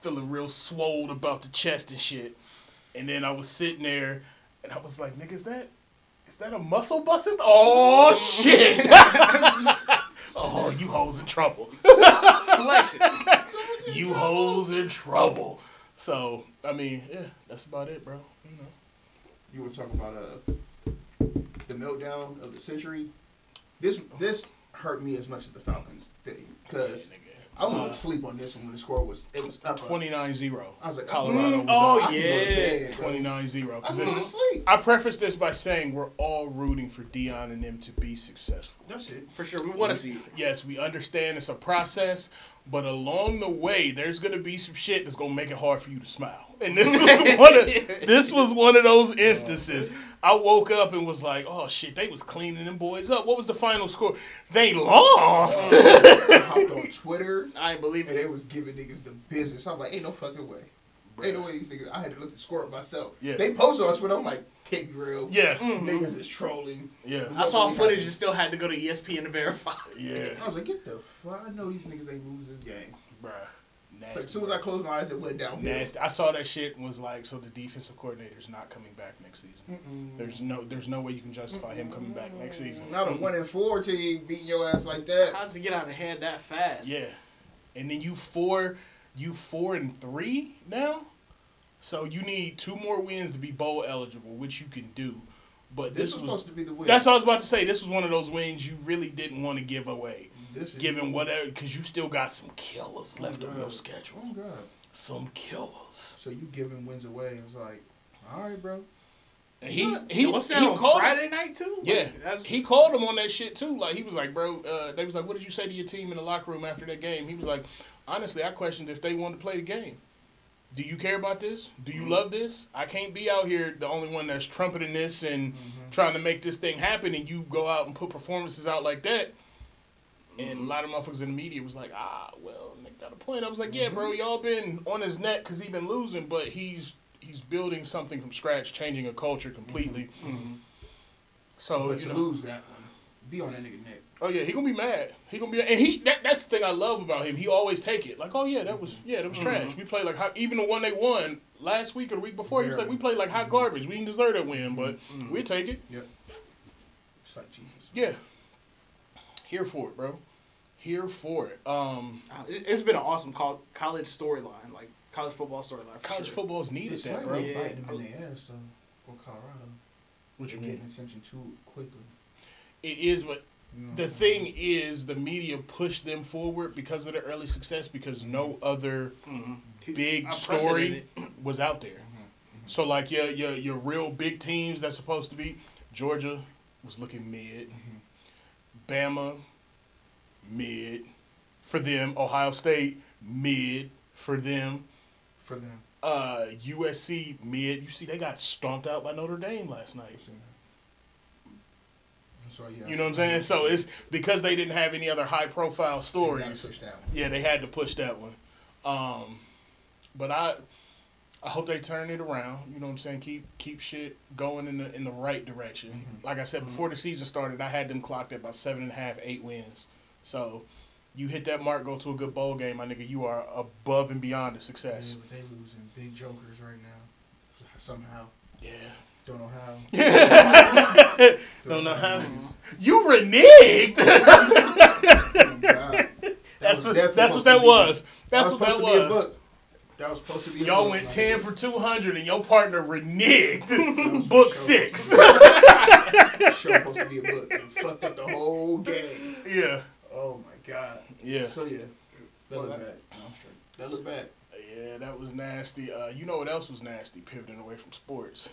feeling real swole about the chest and shit. And then I was sitting there, and I was like, "Nigga, is that is that a muscle busting? Oh shit! (laughs) oh, you hoes in trouble. Flex it. You hoes in trouble." So I mean, yeah, that's about it, bro. You know. You were talking about uh, the meltdown of the century. This this hurt me as much as the Falcons did because I went to sleep on this one when the score was it was up. 29-0. I was like, Colorado mm, was oh, up. I can go to yeah. 29-0. I 'Cause went to sleep. I preface this by saying we're all rooting for Deion and them to be successful. That's it. For sure, we want to see it. Yes, we understand it's a process. But along the way, there's gonna be some shit that's gonna make it hard for you to smile. And this was (laughs) one of this was one of those instances. I woke up and was like, "Oh shit, they was cleaning them boys up." What was the final score? They lost. I hopped on Twitter I ain't believe and it. they was giving niggas the business. I'm like, ain't no fucking way. Ain't no way these niggas. I had to look at the score up myself. Yeah. They posted on Twitter. I'm like, "Kick grill." be real. yeah, mm-hmm. Niggas is trolling. yeah, I saw footage and still had to go to ESPN to verify. yeah, I was like, get the fuck. I know these niggas ain't lose this game. bruh. It's like, as soon as I closed my eyes, it went down. Nasty. I saw that shit and was like, so the defensive coordinator's not coming back next season. There's no, there's no way you can justify him coming back next season. Not a one and four team beating your ass like that. How's it get out of hand that fast? Yeah, and then you four, you four and three now. So you need two more wins to be bowl eligible, which you can do. But This this, was was supposed to be the win. that's what I was about to say. This was one of those wins you really didn't want to give away, This is given whatever, because you still got some killers left on your schedule. Oh god. Some killers. So you giving wins away? It's like, all right, bro. And he What? he What's he on called Friday night too? Yeah, that's, he called him on that shit too. Like he was like, bro, uh, they was like, what did you say to your team in the locker room after that game? He was like, honestly, I questioned if they wanted to play the game. Do you care about this? Do you love this? I can't be out here the only one that's trumpeting this and trying to make this thing happen, and you go out and put performances out like that. And a mm-hmm. lot of motherfuckers in the media was like, ah, well, Nick got a point. I was like, yeah, bro, mm-hmm. y'all been on his neck because he been losing, but he's he's building something from scratch, changing a culture completely. Mm-hmm. So but you know, lose that one, be on that nigga neck. Oh yeah, he gonna be mad. He gonna be, and he that, that's the thing I love about him. He always take it. Like, oh yeah, that was yeah, that was trash. We played like hot, even the one they won last week or the week before. He was like, we played like hot garbage. We didn't deserve that win, but we take it. Yep. It's like Jesus. Yeah, here for it, bro. Here for it. Um, Uh, it- it's been an awesome col- college storyline, like college football storyline. college sure. football's needed This that, might bro. be Yeah. biting them in the ass, so for Colorado. What you They're mean? getting attention too quickly. It is, but You know? the thing is, the media pushed them forward because of their early success because no other big story was out there. So like your your your real big teams that's supposed to be Georgia was looking mid, Bama mid for them, Ohio State mid for them, for them. uh, USC mid. You see they got stomped out by Notre Dame last night. I've seen. So, yeah. You know what I'm saying? So it's because they didn't have any other high profile They stories. gotta push that one. Yeah, they had to push that one. Um, but I I hope they turn it around. You know what I'm saying? Keep keep shit going in the in the right direction. Mm-hmm. Like I said mm-hmm. before the season started, I had them clocked at about seven and a half, eight wins. So you hit that mark, go to a good bowl game, my nigga. You are above and beyond a Yeah, success. but they losing big jokers right now. Somehow. Yeah. Don't know how. (laughs) Don't know how. You reneged. Oh, (laughs) that's what that's what that was. That's what that supposed to be a was. Book. That was supposed to be. Y'all book. went ten for two hundred, and your partner reneged. (laughs) Book for six. (laughs) (laughs) Show supposed to be a book. And fucked up the whole game. yeah, Oh my god. yeah, So yeah, that Well, look that- bad. No, I'm straight. That look bad. yeah. That was nasty. Uh, you know what else was nasty? Pivoting away from sports.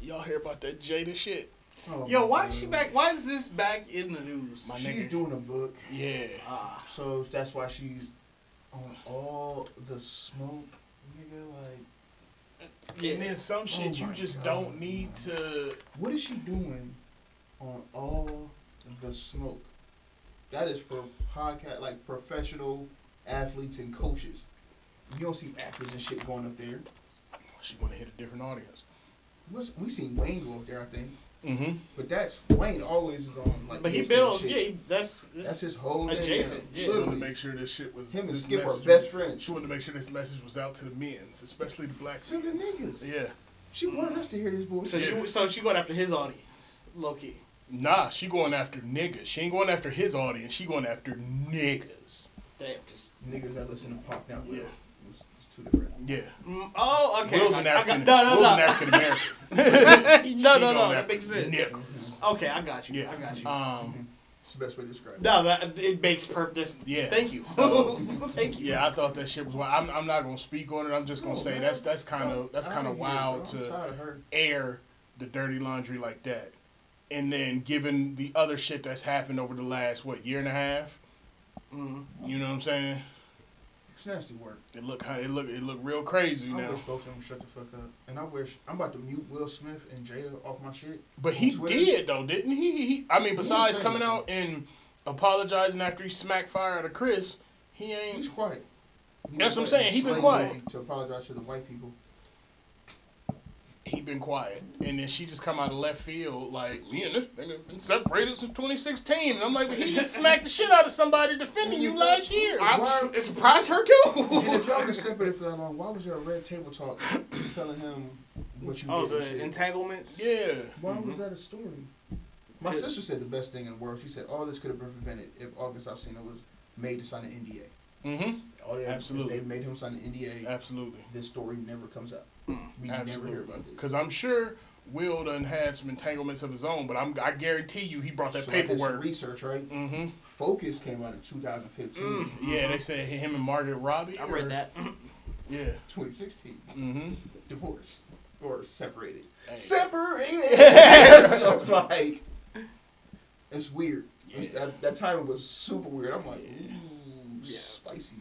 Y'all hear about that Jada shit? Oh, Yo, why is she back? Why is this back in the news? My She's nigga. doing a book, Yeah. Ah, so that's why she's on all the smoke, nigga. Like, And then some shit Oh you just God. don't need to. what is she doing on all the smoke? That is for podcast, like professional athletes and coaches. You don't see actors and shit going up there. She's gonna hit a different audience. What's, we seen Wayne go up there, I think, Mm-hmm. but that's Wayne always is on like. but he ESPN built. Yeah, he, that's, That's his whole Adjacent, Thing. yeah. She wanted to make sure this shit was. Him and Skip are best friends. She wanted to make sure this message was out to the men's, especially the black To the niggas. Yeah. She wanted us to hear this So bullshit. she, so she going after his audience, low key. Nah, she going after niggas. She ain't going after his audience. She going after niggas. Damn, just. Niggas that listen to pop now. Yeah. It's, it's two different. Yeah. Mm, oh, okay. Will's I an got- I African. got- no, Will's no, an no. African American. (laughs) no, no, no. That makes sense. Niggas. Okay, I got you. Yeah. I got you. Um. It's the best way to describe it. no, that it makes perfect. Yeah. Thank you. So- (laughs) Thank you. Yeah, I thought that shit was wild. I'm, I'm not gonna speak on it. I'm just gonna No, say man. that's that's kind of that's kind of ain't hear it, wild bro. To tired of her. air the dirty laundry like that, and then given the other shit that's happened over the last what year and a half. Mhm. You know what I'm saying? It's nasty work. It look it look it look real crazy I now. wish both of them shut the fuck up. And I wish I'm about to mute Will Smith and Jada off my shit. But he Twitter. did though, didn't he? he I mean, besides coming out and apologizing after he smacked fire out of Chris, he ain't. He's quiet. He That's what I'm saying. He been quiet. To apologize to the white people. He been quiet, and then she just come out of left field like, "Me and this nigga been separated since 2016." And I'm like, but "He just smacked the shit out of somebody defending you last year." I'm Why- it surprised her And too. if y'all been (laughs) separated for that long, why was there a red table talk telling him what you oh, did? and the entanglements. Yeah. Why was that a story? My sister said the best thing in the world. She said all this could have been prevented if August Alsina was made to sign an NDA. Mm-hmm. All they Absolutely. If they made him sign an NDA. Absolutely. This story never comes up. We never hear about this. Because I'm sure Will done had some entanglements of his own, but I'm I guarantee you he brought that So I some paperwork. research, right? Mm-hmm. Focus came out in 2015, Yeah, they said him and Margot Robbie. I or- read that. Yeah. 2016. Mm-hmm. Divorced or separated. Hey. Separated. (laughs) so it's like it's weird. Yeah. That, that timing was super weird. I'm like, ooh, Yeah. spicy.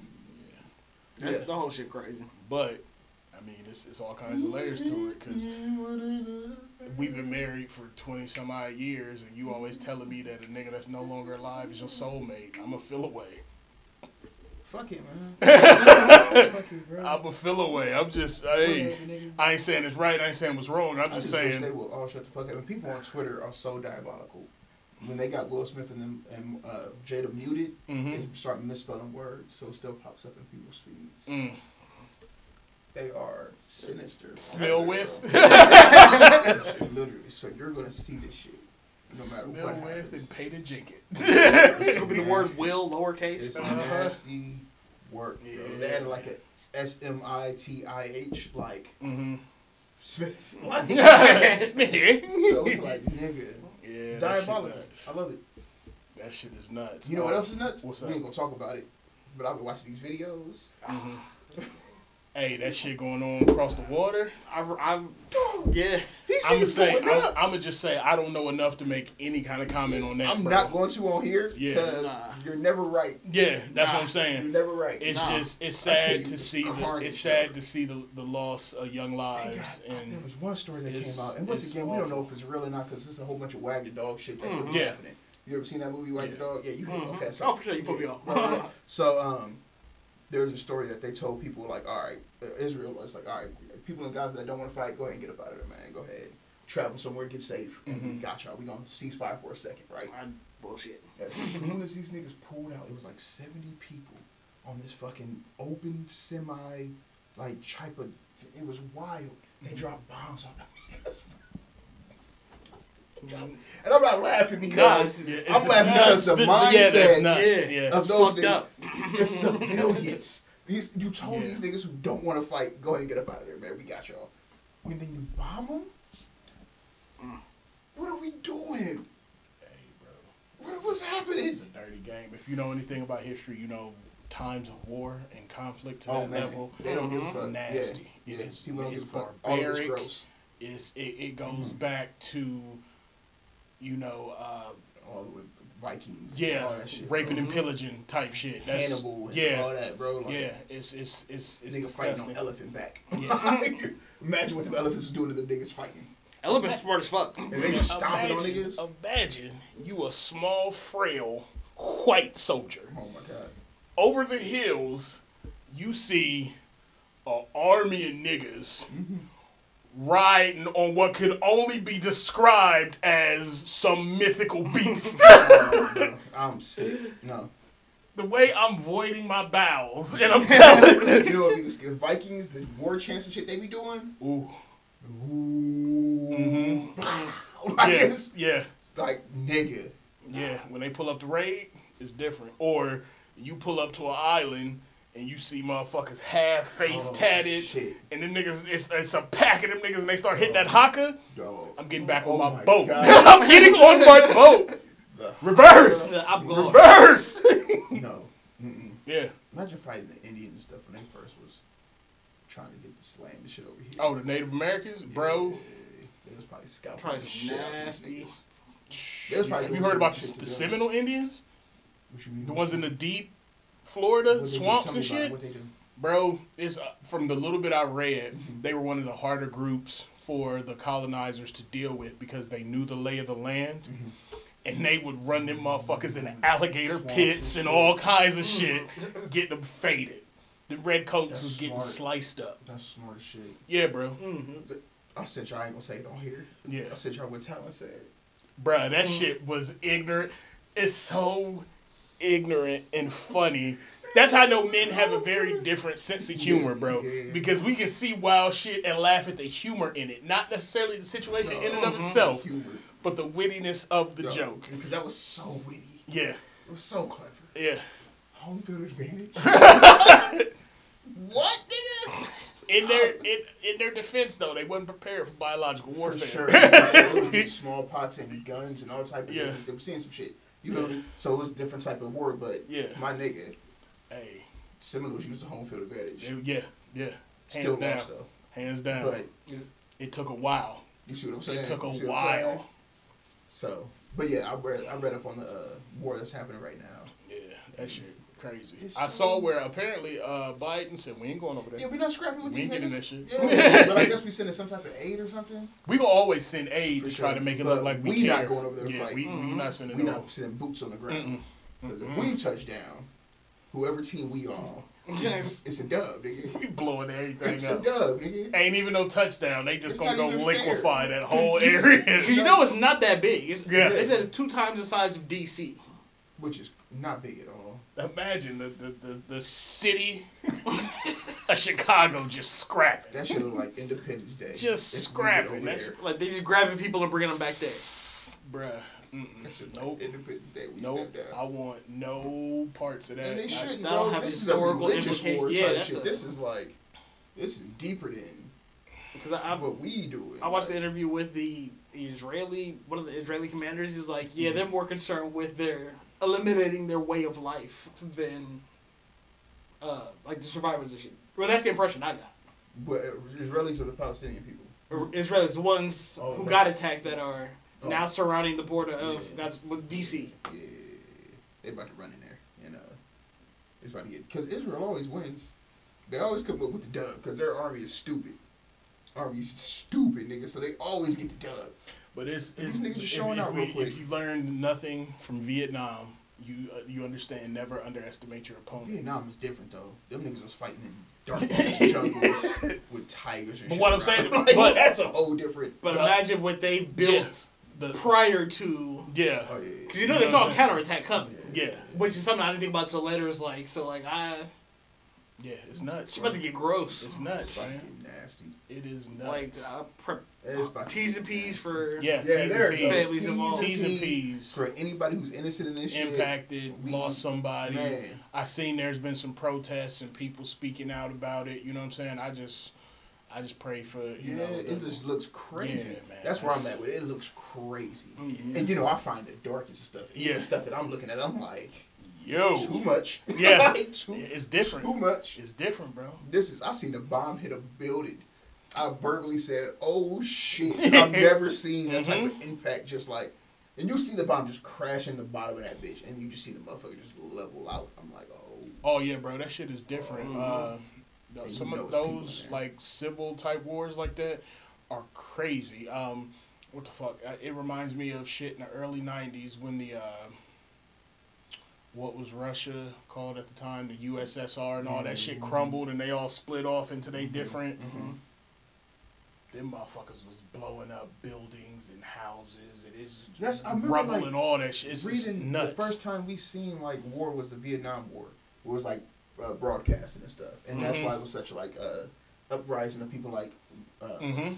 That- Yeah. The whole shit crazy. But I mean, it's, it's all kinds of layers to it because we've been married for twenty some odd years, and you always telling me that a nigga that's no longer alive is your soulmate. I'm a feel away. Fuck it, man. (laughs) Fuck it, bro. I'm a feel away. I'm just hey. I ain't saying it's right. I ain't saying it's wrong. I'm I just wish they saying. will all shut the fuck up. And people on Twitter are so diabolical. When they got Will Smith and them and uh, Jada muted, Mm-hmm. they start misspelling words, so it still pops up in people's feeds. Mm. They are sinister. Smell with. (laughs) Literally. So you're gonna see this shit. No matter Smell what with happens. and pay to jink it. It's gonna be the word will lowercase. It's Uh-huh. nasty work. bro. Yeah. They had like a S M I T I H like mm-hmm. Smith. (laughs) (laughs) Smithy. so it's like nigga. Yeah, that Diabolical. nuts. I love it. That shit is nuts. You know what else is nuts? What's we up? ain't gonna talk about it. But I've been watching these videos. Mhm. Hey, that shit going on across the water. I've, I've, yeah. These I'm gonna say, going I'm. I'm gonna just say, I don't know enough to make any kind of comment on that. I'm bro. not going to on here Yeah. because Nah. you're never right. Yeah, that's what I'm saying. You're never right. It's Nah. just, it's sad to see the, carnage it's show. sad to see the the loss of young They lives and there was one story that came out, and once it's again, we don't know if it's real or not because it's a whole bunch of wag the dog shit that was Yeah. happening. You ever seen that movie Wagon Yeah. Dog? Yeah, you Mhm. okay? Oh, for sure, you put me yeah. on. Right, (laughs) right. So um, there was a story that they told people like, all right, uh, Israel was like, all right, people in Gaza that don't want to fight, go ahead and get up out of there, man. Go ahead, travel somewhere, get safe, and we Mhm. got y'all. We gonna cease fire for a second, right? I, bullshit. As soon as these niggas pulled out, it was like 70 people on this fucking open semi, like type of. It was wild. They dropped bombs on them (laughs) And I'm not laughing because Yeah, it's I'm laughing because nuts. the The- mindset yeah. Yeah. Yeah, of It's those fucked niggas up. (laughs) is civilians. These you told Yeah. these niggas who don't want to fight, go ahead and get up out of there, man. We got y'all. When then you bomb them, Mm. what are we doing? Hey, bro. What, what's happening? It's a dirty game. If you know anything about history, you know times of war and conflict to Oh that man, level. they don't It's nasty. Yeah, It yeah. is- it's give a fuck. All of it's barbaric. It's it, it goes Mm-hmm. back to, you know, uh, All the way Vikings. all yeah, that shit. raping bro. and pillaging type shit. That's, Hannibal. And yeah, all that, bro. Like, yeah. It's it's it's it's niggas fighting on elephant back. Yeah. (laughs) Imagine what the elephants are doing to the niggas fighting. Elephant's smart as fuck. And they just stomping on Imagine, niggas. imagine you a small, frail white soldier. Oh my god. Over the hills, you see an army of niggas riding on what could only be described as some mythical (laughs) beast. Oh. (laughs) I'm sick. No. the way I'm voiding my bowels, and I'm (laughs) telling You know what? The Vikings, the war chants and shit they be doing. Ooh, Ooh. Mhm. Like, yeah, it's yeah, like nigga. yeah. When they pull up the raid, it's different. Or you pull up to an island and you see motherfuckers half face Oh, tatted, shit. and them niggas, it's, it's a pack of them niggas, and they start hitting that haka. Dog. I'm getting back Oh on my, my boat. (laughs) I'm getting on my (laughs) boat. Reverse. I'm going. Reverse. (laughs) No. Mm-mm. yeah. Imagine fighting the Indians and stuff when they first was trying to get this land, this shit over here. Oh, the Native Americans, bro. Yeah, They was probably scalping Probably the some shit out of these nasty- They was probably Have you heard about the, the. Seminole Indians? What you mean? The ones in the deep Florida, What they do? swamps and shit. What they do? Bro, it's uh, from the little bit I read, Mm-hmm. they were one of the harder groups for the colonizers to deal with because they knew the lay of the land. And they would run them motherfuckers in alligator Mm-hmm. Swamps pits and and all kinds of shit, getting them faded. The red coats That's was getting smart. sliced up. That's smart shit. Yeah, bro. Mm-hmm. I said y'all. Ain't gonna say it on here. Yeah. I said y'all what talent said. Bruh, that shit was ignorant. It's so ignorant and funny. That's how I know men have a very different sense of humor, bro. Because we can see wild shit and laugh at the humor in it. Not necessarily the situation in and of uh-huh. itself, Humor. but the wittiness of the Yo, joke. Because that was so witty. Yeah, It was so clever. yeah. Home field advantage. (laughs) what, nigga? In their um, in, in their defense, though, they wasn't prepared for biological For warfare. sure. it was (laughs) getting smallpox and guns and all type of Yeah. things. They were seeing some shit. You know, so it was a different type of war. But Yeah. my nigga, hey, Seminole was used to home field advantage. they- yeah, yeah. Hands Still down, lost though. hands down. But it took a while. you see what I'm saying? It took a You see what I'm saying? while. So, but yeah, I read I read up on the uh, war that's happening right now. Yeah, that shit crazy. It's I so- saw where apparently uh, Biden said we ain't going over there. Yeah, we not scrapping with We these ain't getting niggas. that shit. Yeah, (laughs) but I guess we sending some type of aid or something. We gonna always send aid For to try to make it But look like we, we not going over there to yeah, fight. We, we not sending We no. not sending boots on the ground. Because if we touch down, whoever team we on, it's, it's a dub, nigga. (laughs) We blowing everything up. It's a up. dub, nigga. Ain't even no touchdown. They just It's gonna go liquefy fair. that whole You- area. (laughs) Cause you know it's not that big. It's, Yeah. They said it's two times the size of DC. Which is not big at all. Imagine the the, the, the city of Chicago just scrapping. That shit look like Independence Day. Just If scrapping. That's- Like they just grabbing people and bringing them back there. Bruh. Mm-mm. Nope. like Independence Day. We Nope. I want no parts of that. and they shouldn't, that'll bro. have This is a religious implications. war Yeah, type that's shit. a- This is like, this is deeper than Because I, I, what we doing. I watched the interview with the Israeli, one of the Israeli commanders. He's like, yeah, they're more concerned with their eliminating their way of life than uh, like the survivors and shit. Well, that's the impression I got. But Israelis or the Palestinian people. Israelis, the ones Oh, who got attacked that are Oh. now surrounding the border of Yeah. that's with DC. Yeah, they about to run in there, and uh, it's about to get because Israel always wins. They always come up with the dub because their army is stupid. Army's stupid, nigga. So they always get the dub. But it's, These it's niggas just if, showing if out we, quick. if you learned nothing from Vietnam, you uh, you understand never underestimate your opponent. Vietnam is different though. Them niggas was fighting in dark (laughs) jungles with tigers and But shit. what I'm around. saying- (laughs) like, but- that's a whole different. But The- imagine what they built Yeah. The, prior to. yeah, Oh yeah, Because yeah. you know You they saw what a I'm saying? counterattack coming. yeah, Which is something I didn't think about till later. Is like, so like, I. yeah. It's nuts. It's bro. about to get gross. It's nuts, man. nasty. It is nuts. Like, uh, prep, It's about to T's and P's for. yeah, Yeah, T's there and it. P's. Families involved. T's and P's. For anybody who's innocent in this shit, Impacted, we- lost somebody. Man. I seen there's been some protests and people speaking out about it. You know what I'm saying? I just, I just pray for you Yeah, know. it just looks crazy. Yeah, man, That's where I'm at with it. It looks crazy. Mhm. And you know, I find the darkest stuff. Yeah. the stuff that I'm looking at, I'm like, Yo, too much. Yeah. (laughs) like, too, it's different. too much. It's different, bro. This is. I seen a bomb hit a building. I verbally said, "Oh shit!" (laughs) I've never seen that type Mm-hmm. of impact. Just like, and you see the bomb just crash in the bottom of that bitch, and you just see the motherfucker just level out. I'm like, "Oh, Oh yeah, bro, that shit is different. Uh, th- some of those like civil type wars like that are crazy. Um, what the fuck? Uh, It reminds me of shit in the early '90s when the uh, what was Russia called at the time, the USSR, and all that shit Mm-hmm. crumbled, and they all split off into they different. Them motherfuckers was blowing up buildings and houses. It is That's- I remember, rubble like, and all that shit. It's, it's reading nuts. the first time we seen like war was the Vietnam War. It was like uh, broadcasting and stuff, and that's Mhm. why it was such like uh, uprising of people like uh, hmm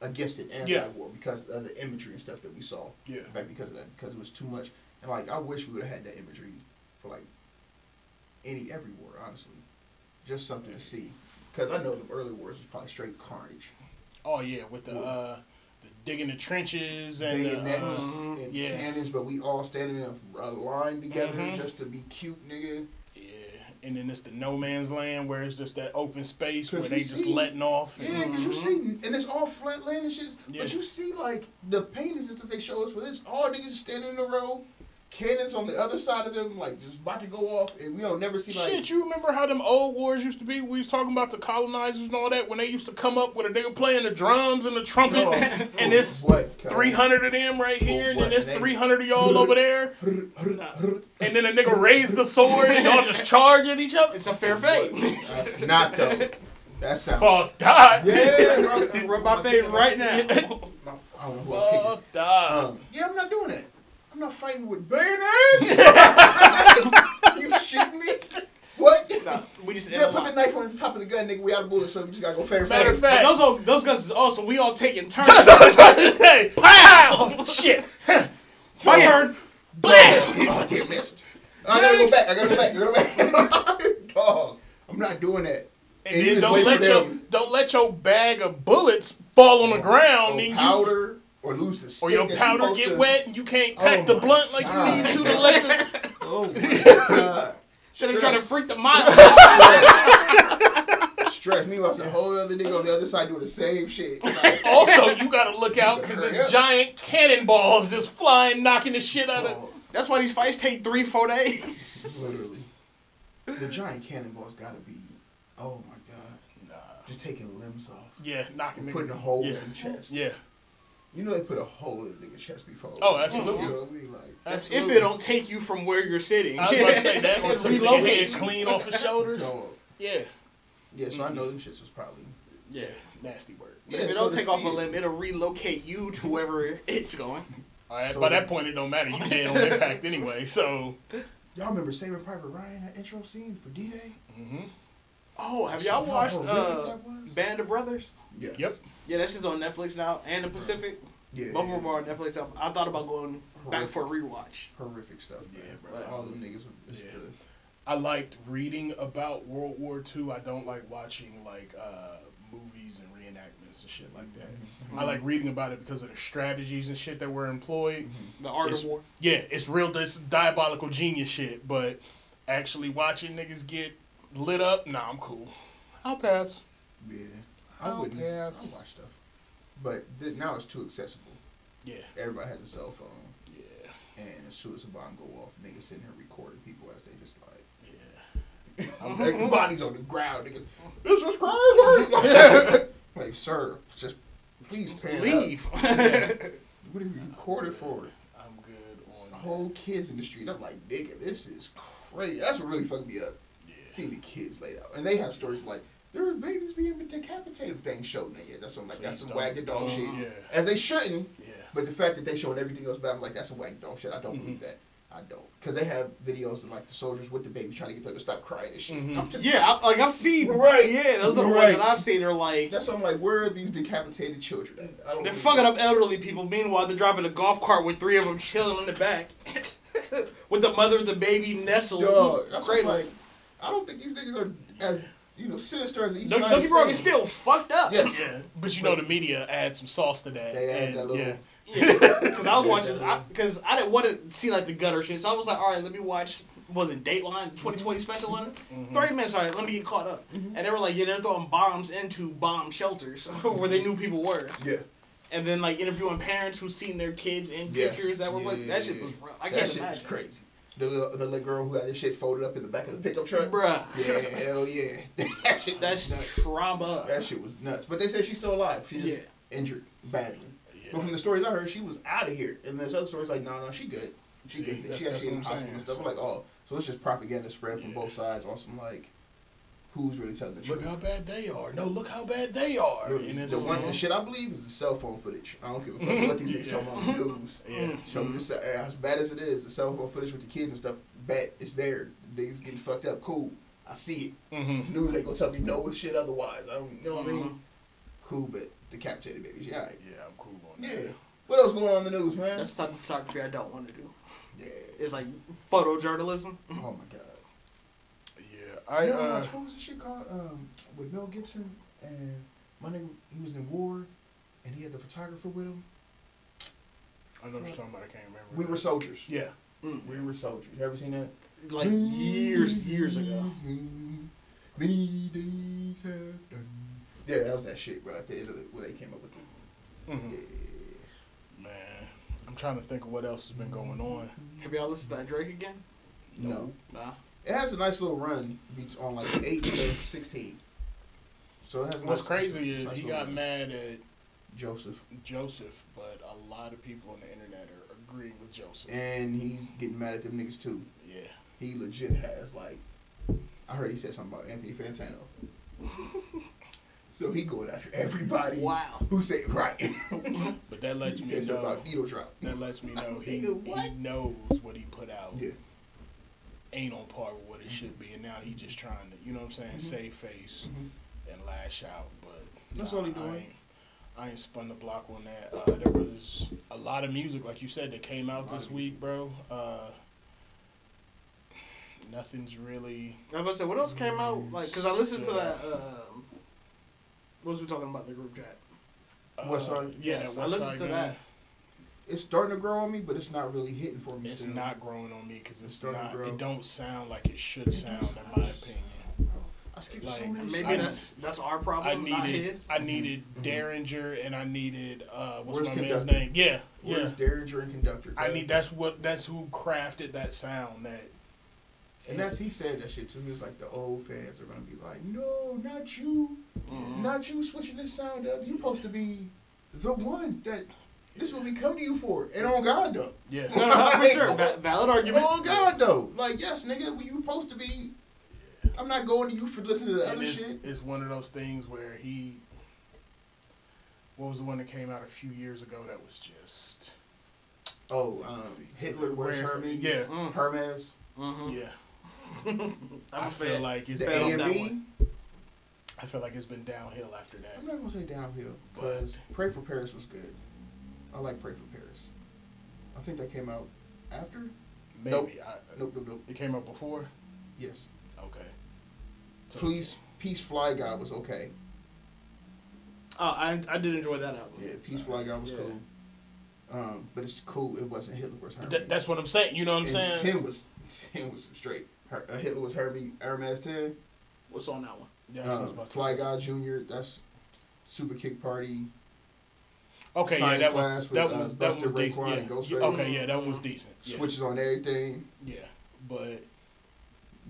against it anti-war because of the imagery and stuff that we saw. Yeah. Back because of that, because it was too much. And like, I wish we would have had that imagery for like any every war, honestly, just something to see. Because I know the early wars was probably straight carnage, Oh yeah, with the uh, the digging the trenches and the, uh, and yeah. cannons, but we all standing in a, line together Mhm. just to be cute, nigga. yeah, and then it's the no man's land where it's just that open space where they just letting off. and- Yeah, because you see, and it's all flat land and shit. Yeah. But you see, like the paintings stuff they show us for this, all niggas standing in a row, cannons on the other side of them, like just about to go off, and we don't never see like. Shit, you remember how them old wars used to be? We was talking about the colonizers and all that when they used to come up with a nigga playing the drums and the trumpet, No, (laughs) and it's three hundred of them right here, and then what, there's three hundred of y'all over there, and then a nigga raised the sword and y'all just charge at each other. It's a fair fight. That's not though. That sounds. Fuck that. Yeah, bro. Rub my fate right now. I don't know who else kicking. Fuck that. Um, yeah, I'm not doing that. I'm not fighting with bayonets. (laughs) you shitting me? What? Nah, we just Yeah, put the knife on the top of the gun, nigga. We out of bullets, so we just gotta go fair. Matter of fair. fact, those are, those guns is also we all taking turns. That's what I was about to (laughs) say. Pow! Oh, shit. (laughs) My turn. Blam! oh, damn, missed. I gotta go back. I gotta go back. I gotta go back. Dog, I'm not doing that. And you then don't let your them don't let your bag of bullets fall on the oh, ground or and you, powder or lose the stick or your powder get to- wet and you can't Oh pack the blunt like God. you need to to let the (laughs) Oh my (laughs) god. Should have trying to freak the mind. (laughs) Stress. Meanwhile, some whole other nigga on the other side doing the same shit. Like, Also, you gotta look out because Yeah. this giant cannonballs just flying, knocking the shit out of. oh, That's why these fights take three, four days. literally. The giant cannonball's gotta be. Oh my god. Nah. Just taking limbs off. Yeah, knocking Putting niggas. holes yeah. in chest. Yeah, You know they put a hole in a nigga's chest before. Oh, absolutely. You know what I mean? Like, That's if it don't take you from where you're sitting. I was about to say that (laughs) or took your Relocate. head clean off his shoulders. dog. Yeah, Yeah, so I know them shits was probably. yeah, nasty work. Yeah, if it so don't take off a limb, it'll relocate you to wherever it's going. All right, So by that point it don't matter. You dead on (laughs) impact anyway. So, Y'all remember Saving Private Ryan, that intro scene for D Day? Mm hmm Oh, have y'all watched uh. Band of Brothers? Yeah. yep. Yeah, that shit's on Netflix now, and the Pacific. Yeah. Both of them are on Netflix. I, I thought about going back for a rewatch. Horrific stuff. Yeah, bro. Like, all them niggas Yeah. the- I liked reading about World War II. I don't like watching like uh, movies and reenactments and shit like that. I like reading about it because of the strategies and shit that were employed. The Art It's- of War. Yeah, it's real this diabolical genius shit, but actually watching niggas get lit up, nah, I'm cool. I'll pass. Yeah. I wouldn't. pass. I watch stuff. But th- now it's too accessible. Yeah, Everybody has a cell phone. yeah, And as soon as a bomb go off, niggas sitting here recording people as they just like, yeah. I'm (laughs) like, bodies on the ground, nigga. This is crazy. (laughs) like, sir, just please pan up. Leave. What are you (laughs) recording for? I'm good on that. Whole kids in the street. I'm like, nigga, this is crazy. That's what really fucked me up. Yeah. Seeing the kids laid out, and they have stories like there were babies being decapitated. Ain't showing that yet. That's some like that's some wag dog shit. yeah. As they shouldn't. Yeah. But the fact that they showed everything else back, I'm like, that's some wag dog shit. I don't Mm-hmm. believe that. I don't. Because they have videos of like the soldiers with the baby trying to get them to stop crying and shit. Mhm. I'm just- yeah, I, like I've seen. Right. Yeah, those are the Right. ones that I've seen. They're like That's why I'm like, where are these decapitated children? I don't they're fucking that. up elderly people. Meanwhile, they're driving a golf cart with three of them chilling in the back, (laughs) with the mother of the baby nestled. Dog, that's what like. I don't think these niggas are as you know sinister as each Don't, side don't is get me wrong, saying. it's still fucked up. Yes. Yeah, but you know the media adds some sauce to that. They add and, that little- yeah. (laughs) Because (laughs) I was watching, because I, didn't want to see like the gutter shit, so I was like, all right, let me watch. Was it Dateline 2020 special on it? Mm-hmm. Thirty minutes, all right, let me get caught up. And they were like, yeah, they're throwing bombs into bomb shelters (laughs) where they knew people were, Yeah. and then like interviewing parents who seen their kids in Yeah. pictures that were like, Yeah, that shit yeah, was yeah. rough. I that can't shit imagine. was crazy. The little, the little girl who had this shit folded up in the back of the pickup truck. Bruh, Yeah, (laughs) hell yeah. that shit that's was nuts. trauma. That shit was nuts. But they said she's still alive. She just Yeah. injured badly. Yeah. But from the stories I heard, she was out of here. And there's other stories like, no, no, she good. She See, good. She actually in the hospital and stuff. I'm like, oh, so it's just propaganda spread from Yeah. both sides on some like, who's really telling the truth. Look how bad they are. No, look how bad they are. Really, And it's, the one, the shit I believe is the cell phone footage. I don't give a fuck what these niggas Yeah. talking about on the news. (laughs) Yeah. Show me the, as bad as it is, the cell phone footage with the kids and stuff. Bet it's there. The niggas getting fucked up. Cool. I see it. Mm-hmm. News ain't gonna tell me no shit otherwise. I don't you know what I mean. Mhm. Cool, but decapitated babies. Yeah. all right. Yeah, I'm cool on that. Yeah. that. What else going on in the news, man? That's the type of photography I don't want to do. yeah. It's like photojournalism. Oh my god. Yeah, I you ever uh, watch, what was the shit called? Um, with Mel Gibson and my nigga, he was in war, and he had the photographer with him. I know what you're talking about. I can't remember. We were soldiers. Yeah. Mm. We were soldiers. You ever seen that? Like years, years ago. Many days have done. Yeah, that was that shit, bro. At the end of the, where they came up with it. Mm-hmm. Yeah. Man, I'm trying to think of what else has been going on. Have y'all listened to that Drake again? No. Nah. It has a nice little run on like eight to sixteen. So it has. What's nice- crazy is nice he got run. mad at Joseph, Joseph, but a lot of people on the internet are agreeing with Joseph. and he's getting mad at them niggas too. yeah. He legit has like. I heard he said something about Anthony Fantano. (laughs) so he going after everybody Wow. who said right. But that lets he me know. about needle drop. That lets me (laughs) know he, he knows what he put out Yeah. Ain't on par with what it should be, and now he just trying to, you know what I'm saying, Mhm. save face Mhm. and lash out. But That's nah, all he I doing. ain't, I ain't spun the block on that. Uh, there was a lot of music, like you said, that came out this week, bro. Uh, nothing's really. I was say, what else came out? Like, cause I listened to that. Um, what was we talking about the group chat? Uh, West Side? Yeah, Yes, that I listened Side to Gun. that. It's starting to grow on me, but it's not really hitting for me. It's still. not growing on me because it's starting to not. It don't sound like it should sound, in my opinion. I skipped like, so many. Maybe I- that's that's our problem, I needed. I needed Mhm. Daringer and I needed uh what's Where's my man's name? Yeah, yeah. Where's Daringer and Conductor? I need that's what that's who crafted that sound that And that's he said that shit to me. It's like, the old fans are gonna be like, no, not you, Mhm. not you switching this sound up. You're supposed to be the one that this is what we come to you for. And on God though, yeah. No, no, for sure. (laughs) Va- valid argument. on God though, like yes, nigga, were you supposed to be. I'm not going to you for listening to the And other it's, shit. it's one of those things where he what was the one that came out a few years ago that was just Oh, um, Hitler wears Where's- Hermes. yeah. Mm. Hermes. Mm-hmm. yeah. (laughs) I'm I a feel fan. like it's The Fell off been, that one. I feel like it's been downhill after that. I'm not gonna say downhill because Pray for Paris was good. I like Pray for Paris. I think that came out after. Maybe Nope. I, Nope, nope, nope. it came out before. Yes. Okay. So- Please, Peace Fly God was okay. Oh, I I did enjoy that album. Yeah, Peace Fly God was Yeah. cool. Um, but it's cool. It wasn't Hitler Wears Hermes. Th- that's what I'm saying. You know what I'm and saying? Tim was (laughs) Tim was straight. Her, uh, Hitler Wears Hermes Hermes ten. What's on that one? Yeah, that's what I was Um, Fly Guy Junior. That's Super Kick Party. Okay, yeah, Science that Class was with, that uh, was that was decent. Yeah. and Yeah, Okay, yeah, that one was decent. Yeah. Switches on everything. Yeah, but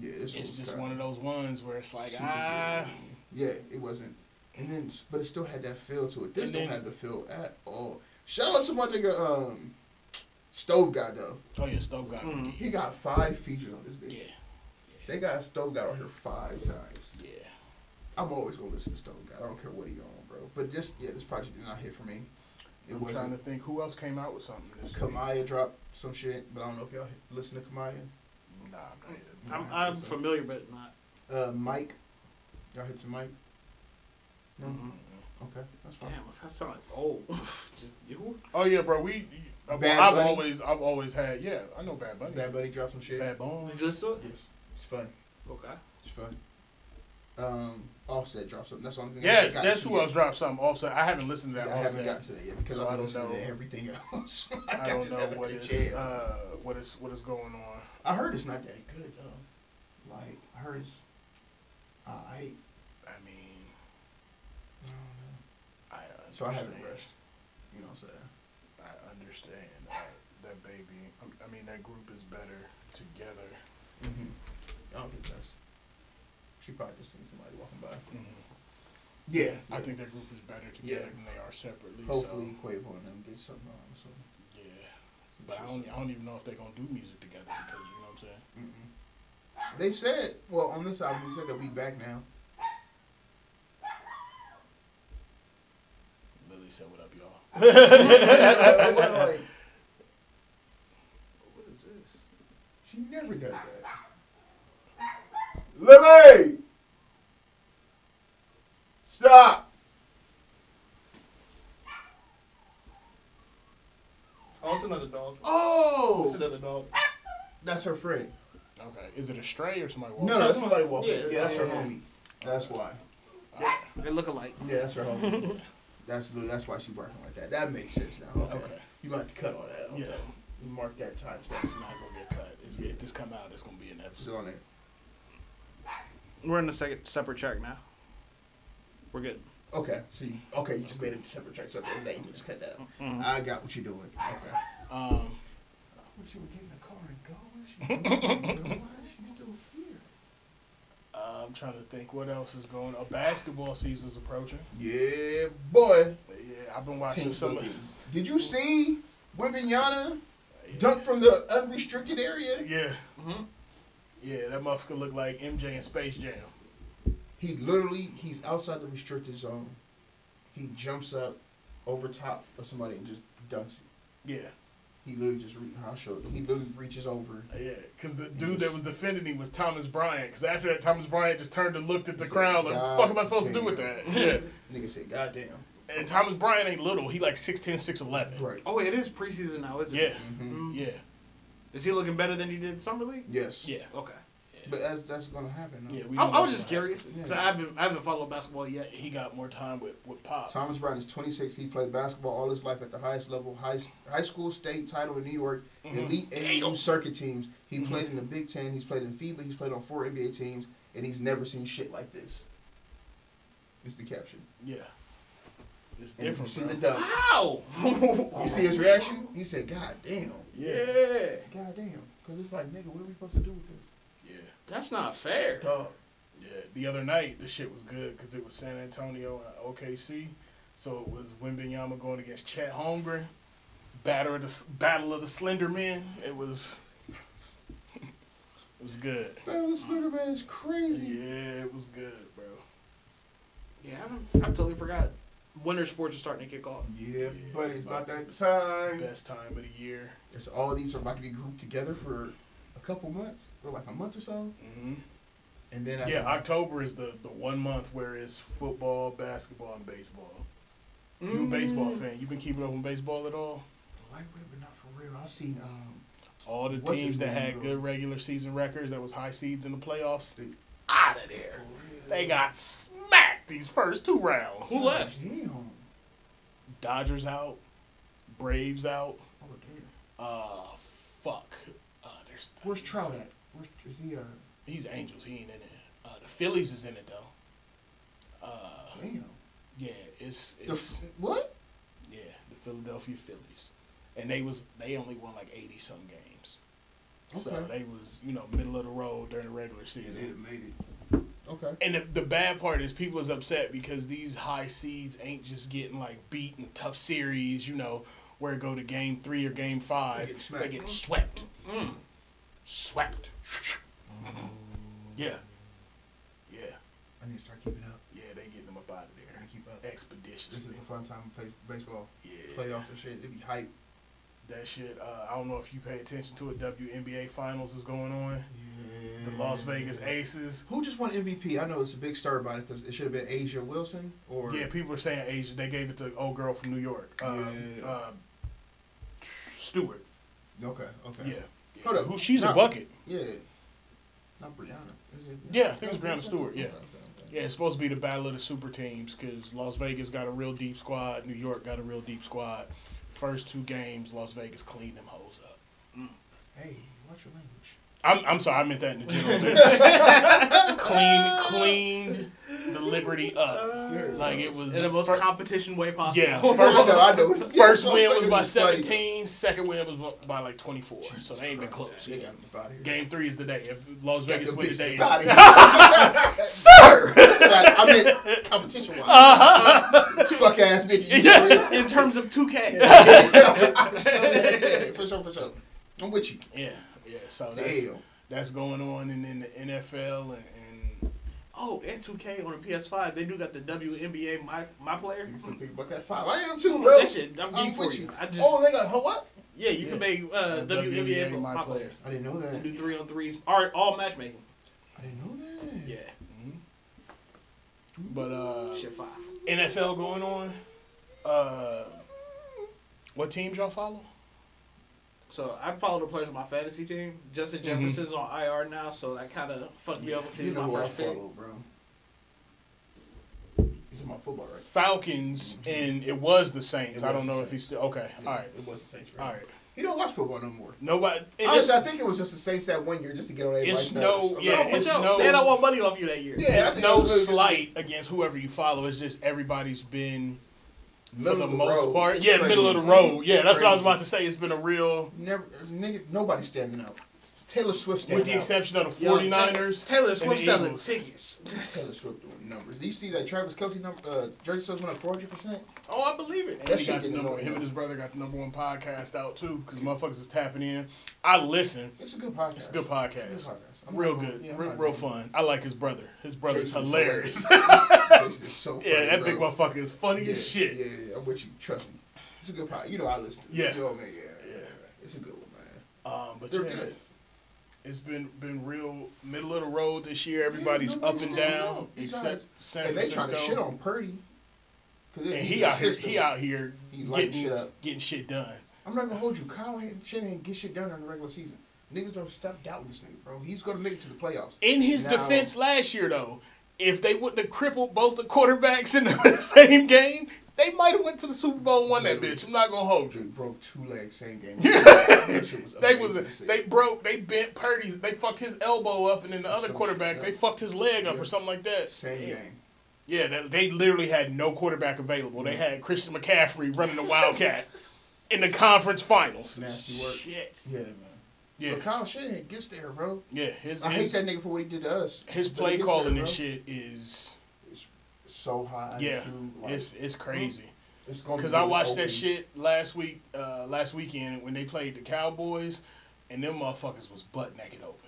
Yeah, this it's was just one of those ones where it's like ah, good. Yeah, it wasn't. And then, but it still had that feel to it. This And don't then- have the feel at all. Shout out to my nigga, um, Stove God though. oh yeah, stove got Mhm. He got five features on this bitch. Yeah, They got Stove God on here five times. yeah. I'm always gonna listen to Stove God. I don't care what he on, bro. But just yeah, this project did not hit for me. It I'm trying to think who else came out with something this week. Kamaiyah dropped some shit, but I don't know if y'all listen to Kamaiyah. Nah, I'm not. I'm, I'm familiar, but not. Uh, Mike. Y'all hit to Mike? No. Mm-mm. Okay, that's fine. Damn, if that sound like old, (laughs) just you. Oh yeah, bro. We. uh, Bad I've Bunny? always, I've always had. Yeah, I know Bad Bunny. Bad Bunny dropped some shit. Bad Bone. Did you listen to it? Yes, it's fun. Okay. It's fun. Um, Offset dropped something. That's the only thing. Yes, that's who yet. else dropped something. Offset. I haven't listened to that. I haven't gotten to that yet because So I I've been don't listening know. to everything (laughs) else. (laughs) I don't know what is uh what is what is going on. I heard it's not that good though. Like I heard it's. I. I mean, I don't know. I So I haven't rushed. You know what I'm saying? I understand that, that baby. I- I mean, that group is better together. Mm-hmm. I don't think that's. She probably just seen somebody walking by. Mhm. Yeah, I think that group is better together Yeah. than they are separately. Hopefully, Quavo and them get something on. So. so yeah. But I don't, I don't even know if they're gonna do music together because you know what I'm saying. Mm-mm. They said, well, on this album, they said that we back now. Lily said, "What up, y'all?" (laughs) (laughs) What is this? she never does that. Lily, stop. Oh, it's another dog. Oh, It's another dog. that's her friend. Okay, is it a stray or somebody? No, no, that's somebody walking. Yeah, Yeah, that's her yeah, yeah. homie. That's why. Alright, They look alike. Yeah, that's her homie. that's that's why she's working like that. That makes sense now. Okay. Okay. You might have to cut all that. Okay. Yeah. Mark that time It's stamp. not gonna get cut. It's, If this come out, it's gonna be an Put it episode. on there. We're in a second separate track now. We're good. Okay. See. Okay, you just made a separate track, so at the that, you can just cut that out. Mhm. I got what you're doing. Okay. Um, I wish you would get in the car and go. She- Why is she (laughs) still here? uh, I'm trying to think what else is going on. Basketball season's approaching. Yeah, boy. Yeah, I've been watching Team's some. looking- Did you see Wembanyama Yeah. dunk from the unrestricted area? Yeah, Mhm. Yeah, that motherfucker look like MJ in Space Jam. He literally, he's outside the restricted zone. He jumps up over top of somebody and just dunks it. Yeah, He literally just, re- I'll show you. He literally reaches over. yeah, because the dude that was defending him was Thomas Bryant. Because after that, Thomas Bryant just turned and looked at the crowd like, "What the fuck am I supposed to do with that?" (laughs) Yeah, Nigga said, God damn. and Thomas Bryant ain't little. He like 6'10", 6'11". Right. Oh, it is preseason now, isn't Yeah, it? hmm Mm. yeah, Is he looking better than he did summer league? Yes. yeah. Okay. But that's, that's going to happen. though. Yeah, we I, I was just curious because Yeah. I haven't I haven't followed basketball yet. He got more time with with Pop. Thomas Bryant is 26. He played basketball all his life at the highest level, high, high school state title in New York, Mhm. elite AAU circuit teams. He Mhm. played in the Big Ten. He's played in FIBA. He's played on four NBA teams, and he's never seen shit like this. Is the caption. Yeah, it's And different. You see bro. the dunk. How? (laughs) You see his reaction? He said, "God damn, Yeah, God damn," because it's like, nigga, what are we supposed to do with this? yeah. That's not fair. Dog. Yeah, the other night the shit was good because it was San Antonio and OKC, so it was Wembanyama going against Chet Holmgren, battle of the battle of the Slender Men. It was, (laughs) it was good. Man, this Slender man is crazy. Yeah, it was good, bro. Yeah, I, don't- I totally forgot. Winter sports are starting to kick off. Yeah, but it's it's about about that time. Best time of the year. It's all these are about to be grouped together for a couple months, or like a month or so, hmm and then after Yeah, October is the the one month where it's football, basketball, and baseball. You a baseball Mm. fan? You been keeping up on baseball at all? lightweight, but not for real. I seen um, All the What's teams that had bro? good regular season records, that was high seeds in the playoffs, They- out of there. They got smacked these first two rounds. Who left? Damn. Dodgers out, Braves out. Oh damn. Uh, fuck. Uh, there's Where's Trout at? Where's is he? Uh, he's Angels. He ain't in it. Uh, the Phillies is in it though. Uh, damn. yeah, it's The it's f- what? yeah the Philadelphia Phillies, and they was they only won like eighty some games. Okay. So they was you know middle of the road during the regular Yeah, season. they made it. Okay. And the, the bad part is people is upset because these high seeds ain't just getting like beat in tough series, you know, where it go to game three or game five. They get They get swept. Mm. Swept. Yeah. Yeah. I need to start keeping up. Yeah, they getting them up out of there. I keep up. This is expeditiously. the fun time to play baseball, Yeah. playoffs and shit. It'd be hype. That shit, uh, I don't know if you pay attention to it. WNBA finals is going on. Yeah. The Las Vegas Aces. Who just won MVP? I know it's a big stir about it because it should have been A'ja Wilson or Yeah, people are saying A'ja. They gave it to old girl from New York. Uh, Yeah. uh, Stewart. Okay, okay. Yeah. yeah. Hold up. Who she's a bucket. Yeah. Not Breanna. Is it? Yeah, I think it's Not Breanna Stewart, yeah. Okay, okay, okay. Yeah, it's supposed to be the battle of the super teams because Las Vegas got a real deep squad. New York got a real deep squad. First two games, Las Vegas cleaned them hoes up. Hey, watch your language. I'm, I'm sorry, I meant that in the general. (laughs) sense. Clean, cleaned the Liberty up. Yeah. Like it was. In the most fir- competition way possible. Yeah, (laughs) I first know, I know. First win was by 17, second win was by like 24. So they ain't been close. They Yeah. got me out of here. Game three is the day. If Las Vegas them win bitches today, outta it's- here. (laughs) sir. Like, I meant competition wise. Uh-huh. Fuck ass bitch. Yeah. In terms of 2K. for sure, for sure. I'm with you. Yeah, yeah. So that's Damn. that's going on, and then the NFL and, and Oh, and 2K on the PS5, they do got the WNBA my my player. You still think about that five? I am too, bro. That shit, I'm I'm geek for you. you. I just, Oh, they got huh, what? yeah, you can make uh, The WNBA, WNBA my, my players. players. I didn't know that. And do three on threes, all, all matchmaking. I didn't know that. Yeah, but uh, shit fire. NFL going on. Uh, what teams y'all follow? So I follow the players on my fantasy team. Justin Mhm. Jefferson's on IR now, so that kind of fucked me up because You he's know who my I first pick. follow, bro. He's in my football, right? Falcons, and it was the Saints. It I don't the know if he's still okay. All right, It was the Saints, right? all right. He don't watch football no more. Nobody. Honestly, I think it was just the Saints that one year just to get on their It's lifestyle no- yeah, No, it's no- They don't want money off you that year. Yeah. It's no it slight against whoever you follow. It's just everybody's been for the the most road. part. It's Yeah, crazy. middle of the road. Yeah, It's that's what I was about to say. It's been a real, Never, niggas, nobody standing out. Taylor Swift standing with the out. exception of the Yo, 49ers. Taylor Swift selling Eagles. tickets. Taylor Swift doing numbers. Do you see that Travis Kelce number? Uh, jersey sales went up 400. percent Oh, I believe it. And That he shit got the number, him and his brother got the number one podcast out too, because motherfuckers is tapping in. I listen. It's a good podcast. It's a good podcast. Good podcast. Real good, yeah, real, real fun. I like his brother. His brother's Jason's hilarious. Is so (laughs) funny, yeah, that bro. big motherfucker is funny yeah, as shit. Yeah, yeah, I'm with you. Trust me. It's a good podcast. You know I listen to. Yeah. You know what I mean? Yeah, Yeah. It's a good one, man. Um, but They're yeah, good. it's been been real middle of the road this year. Everybody's Yeah, up and down except San And they trying to shit on Purdy. 'Cause and he out here, he out here He getting shit up. getting shit done. I'm not gonna hold you. Kyle ain't shit ain't get shit done in the regular season. Niggas don't stop doubting this nigga, bro. He's gonna make it to the playoffs. In his Now- defense last year, though, if they wouldn't have crippled both the quarterbacks in (laughs) the same game, they might have went to the Super Bowl and won that bitch. I'm not gonna hold you. Broke two legs same game. (laughs) That was They was amazing to see. they broke they bent Purdy's they fucked his elbow up and then the other Some quarterback they fucked his leg up Yeah. or something like that. same game. Yeah, they, they literally had no quarterback available. They had Christian McCaffrey running the (laughs) Wildcat in the conference finals. Nasty work. Shit. Yeah, man. Yeah, But Kyle Shanahan gets there, bro. yeah. His I hate that nigga for what he did to us. his play calling there, and shit is It's so high. yeah, IQ, like, it's it's crazy. it's gonna Because I watched that shit last week, uh, last weekend when they played the Cowboys, and them motherfuckers was butt naked open.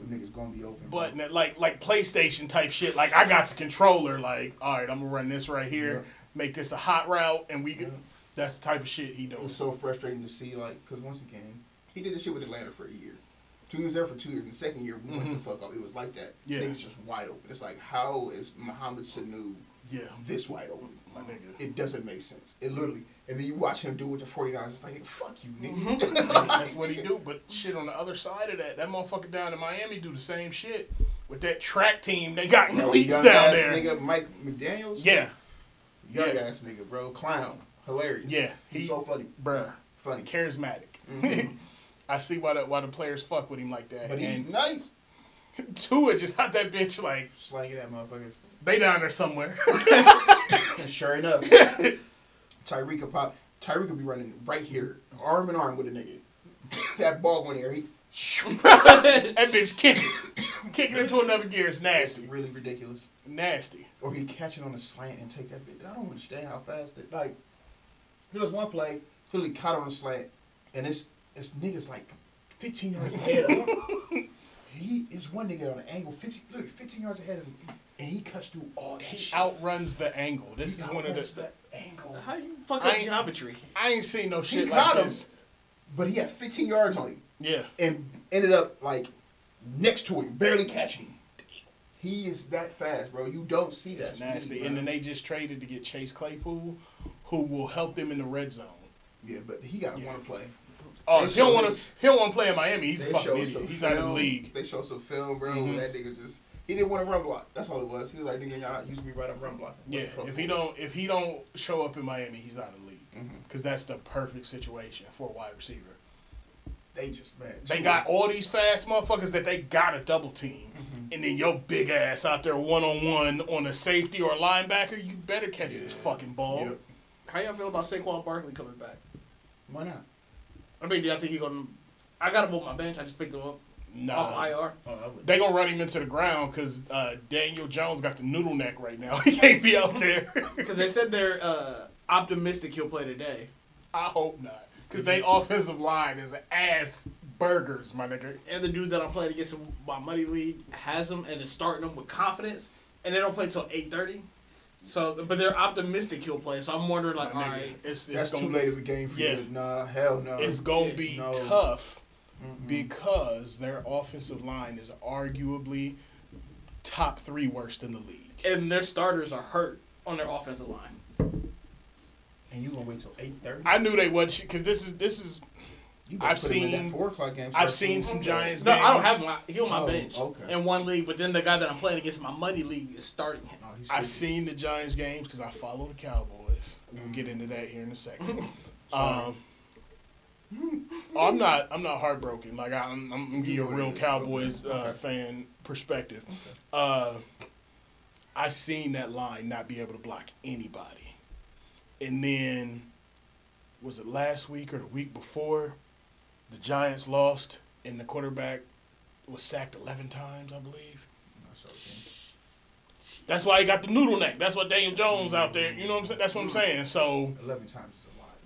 The niggas gonna be open. But bro. like like PlayStation type shit. Like I got the controller. Like all right, I'm gonna run this right here, Yeah. make this a hot route, and we. Yeah. That's the type of shit he it doing. was so frustrating to see, like, because once again, he did this shit with Atlanta for a year. Two years there for two years. And the second year, we went the fuck up. It was like that. Mm-hmm. Yeah. Niggas just wide open. It's like, how is Mohamed Sanu Yeah, this wide open? my nigga. It doesn't make sense. It literally. And then you watch him do it with the 49ers. It's like, fuck you, nigga. Mm-hmm. (laughs) That's what he do. But shit on the other side of that, that motherfucker down in Miami do the same shit with that track team. They got cleats young down ass there. Nigga, Mike McDaniels. Yeah, Young yeah. ass nigga, bro. Clown. Hilarious. yeah. He's He, so funny. bruh, Funny. charismatic. Mhm. (laughs) I see why the why the players fuck with him like that. But he's and nice. (laughs) Tua just had that bitch like Slanging that motherfucker. they down there somewhere. (laughs) Sure enough, (laughs) Tyreek pop. Tyreek will be running right here, arm in arm with a nigga. that ball went there. He, that bitch kicking, kicking into another gear is it's nasty, really ridiculous. nasty. Or he catch it on a slant and take that bitch. I don't understand how fast it. Like there was one play, clearly caught on a slant, and it's it's niggas like 15 yards ahead of him. He is one nigga on an angle, 15, look, 15 yards ahead of him, and he cuts through all that He shit. outruns the angle. This He is one of outruns the. that angle. How you fuck I up ain't- geometry? I ain't seen no shit caught like him. this. But he had 15 yards on him. Yeah, and ended up like next to him, barely catching him. He is that fast, bro. You don't see that. it's nasty. And then they just traded to get Chase Claypool, who will help them in the red zone. yeah, but he got to Yeah. want to play. Oh, he don't want to, he don't want to play in Miami, he's a fucking idiot. He's film. out of the league. They show some film, bro. Mhm. That nigga just he didn't want to run block. That's all it was. He was like, nigga, y'all not using me right. I'm run blocking. What Yeah, the if he don't, if he don't show up in Miami, he's out of the league because that's the perfect situation for a wide receiver. they just man. They got all these fast motherfuckers that they got a double team, Mm-hmm. and then your big ass out there one on one on a safety or a linebacker. You better catch this fucking ball. Yep. How y'all feel about Saquon Barkley coming back? Why not? I mean, do y'all think he gonna? I got him on my bench. I just picked him up Nah, off IR. Oh, they gonna run him into the ground because uh, Daniel Jones got the noodle neck right now. (laughs) he can't be out there. Because they said they're uh, optimistic he'll play today. I hope not, because they offensive line is ass burgers, my nigga. And the dude that I'm playing against in my money league has him and is starting him with confidence. And they don't play till eight thirty. So, but they're optimistic he'll play. So I'm wondering, like, all My nigga, right, it's, it's That's too late of a game for Yeah. you. Nah, hell no. It's gonna Yeah, be no. tough Mm-mm. because their offensive line is arguably top three worst in the league. and their starters are hurt on their offensive line. and you gonna wait till eight thirty? I knew they would because this is this is You I've put him in seen- that four o'clock game. I've seen some. Giants No, I don't have him. He on my Oh, bench okay. in one league. But then the guy that I'm playing against in my money league is starting him. Oh, he's I stupid. seen the Giants games because I follow the Cowboys. We'll get into that here in a second. (laughs) Um, oh, (laughs) I'm not. I'm not heartbroken. Like I'm. I'm gonna give you a real. Cowboys Okay. uh, Okay. fan perspective. Uh, I seen that line not be able to block anybody. And then, was it last week or the week before? The Giants lost, and the quarterback was sacked 11 times, I believe. I saw it. That's why he got the noodle neck. That's what Daniel Jones out there. You know what I'm saying? That's what I'm saying. So Eleven times is a lot.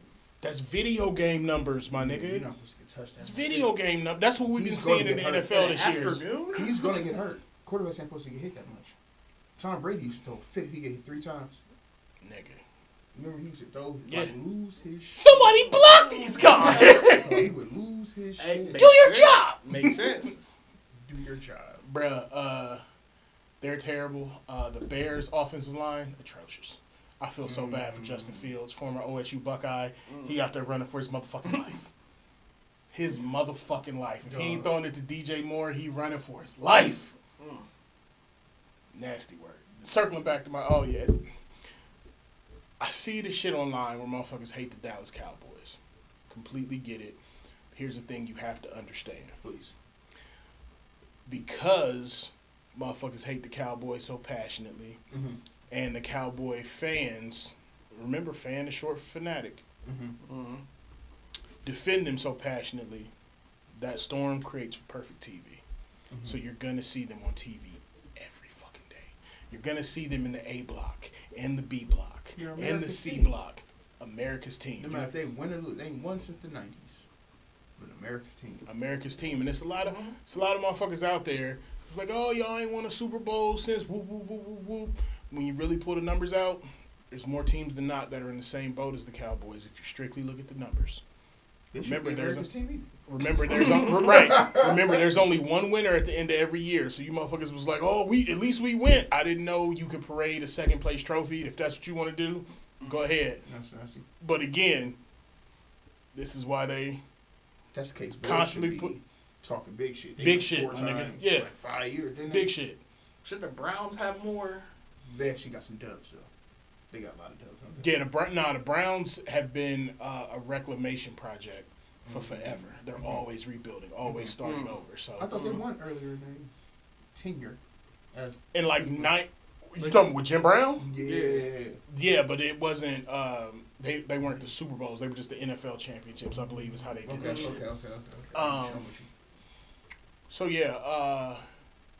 that's video game numbers, my You're nigga. not supposed to get touched. It's video game numbers. That's what we've been He's gonna seeing in the get hurt. NFL this year. Afternoon? He's gonna get hurt. Quarterbacks ain't supposed to get hit that much. Tom Brady used to throw fit if he get hit three times. Nigga. Remember he used to throw Yeah. like lose his shit. Somebody block these guys. he would lose his shit. makes Do your sense. job. Makes sense. (laughs) Do your job. Bruh, uh, they're terrible. Uh, the Bears' offensive line, atrocious. I feel so bad for Justin Fields, former OSU Buckeye. He out there running for his motherfucking life. His motherfucking life. If he ain't throwing it to DJ Moore, he running for his life. Nasty word. Circling back to my, oh yeah. I see the shit online where motherfuckers hate the Dallas Cowboys. Completely get it. Here's the thing you have to understand Please. because motherfuckers hate the Cowboys so passionately, Mm-hmm. and the Cowboy fans, remember, fan is short for fanatic, Mm-hmm. Mhm. defend them so passionately, that storm creates perfect TV. Mm-hmm. So you're gonna see them on TV every fucking day. You're gonna see them in the A block, in the B block, You're in the C team. block. America's team. No matter if they win or lose, they ain't won since the nineties. But America's team. America's team, and it's a lot of Mm-hmm. it's a lot of motherfuckers out there it's like, oh y'all ain't won a Super Bowl since whoop whoop whoop whoop whoop. When you really pull the numbers out, there's more teams than not that are in the same boat as the Cowboys. If you strictly look at the numbers, They should Remember, there's America's a- team either. remember (laughs) there's (laughs) right. Remember there's only one winner at the end of every year. So you motherfuckers was like, oh we at least we went. I didn't know you could parade a second place trophy. If that's what you want to do, go mm-hmm. ahead. That's nasty. But again, this is why they That's the case. Bills Constantly should be put- talking big shit. They Big shit, four my nigga. Yeah. Like five years. Didn't big they? shit. Should the Browns have more? They actually got some dubs though. They got a lot of dubs. don't they? Yeah, the Bra- nah, the Browns have been uh, a reclamation project for forever. They're always rebuilding, always starting Mhm. over. So I thought they won earlier than tenure. As in like night. you talking with Jim Brown? yeah. Yeah, but it wasn't. Um, they they weren't the Super Bowls. They were just the NFL championships. I believe is how they did Okay, that okay, shit. okay, okay, okay. Um, I'm with you. So yeah, uh,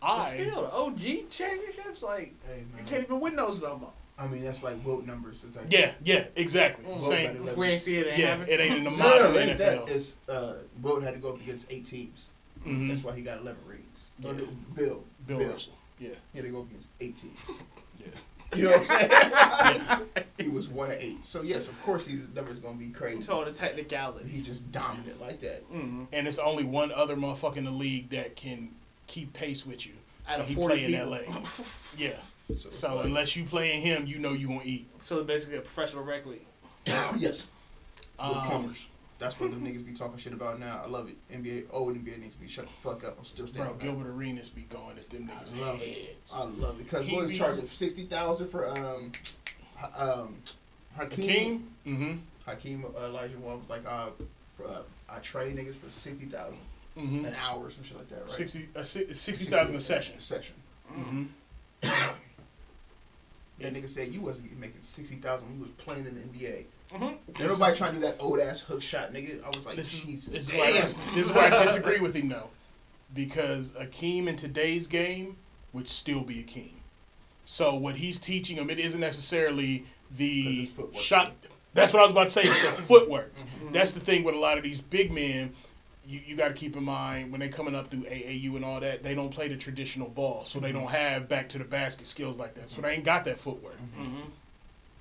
But I still, the OG championships, like, Hey, you can't even win those no more. I mean, that's like vote numbers. It's like, yeah yeah exactly same. We ain't see it. it ain't Yeah, happen. it ain't in the No, modern no, no, it NFL. that. It's uh, Vote had to go up against eight teams. Mhm. That's why he got 11 rings. Yeah. Or no, Bill. Bill Russell. Yeah. He had to go up against eight teams. (laughs) Yeah. You know what I'm saying? (laughs) he was one of eight. So yes, of course, these numbers gonna be crazy. So the technicality. He just dominant like that. Mm-hmm. And it's only one other motherfucker in the league that can keep pace with you. Out of he 40 play in people. LA. (laughs) Yeah. So, So like- unless you playing him, you know you gonna eat. So basically a professional rec league. (coughs) yes, with Um, plumbers. That's what them niggas be talking shit about now. I love it. NBA, old NBA niggas be shut the fuck up. I'm still standing. by Gilbert Arenas be going at them niggas I love it. I love it because He what was be- charging sixty thousand for um, H- um, Hakeem. Hakeem? Mm-hmm. Hakeem uh, Elijah one was like uh, for, uh, I trade niggas for sixty thousand Mm-hmm. an hour or some shit like that, right? Sixty uh, si- sixty thousand a session. A session. Mm-hmm. (coughs) (coughs) That nigga said you wasn't making sixty thousand when you was playing in the NBA. Mm-hmm. Ain't nobody trying to do that old ass hook shot, nigga. I was like, This is Jesus, this is damn. why I, this is why I disagree with him though, because Akeem in today's game would still be Akeem. So what he's teaching him, it isn't necessarily the it's footwork. shot. That's what I was about to say. It's the (laughs) footwork. Mm-hmm. That's the thing with a lot of these big men. You, you got to keep in mind when they coming up through AAU and all that, they don't play the traditional ball, so Mm-hmm. they don't have back to the basket skills like that. So they ain't got that footwork. Mm-hmm.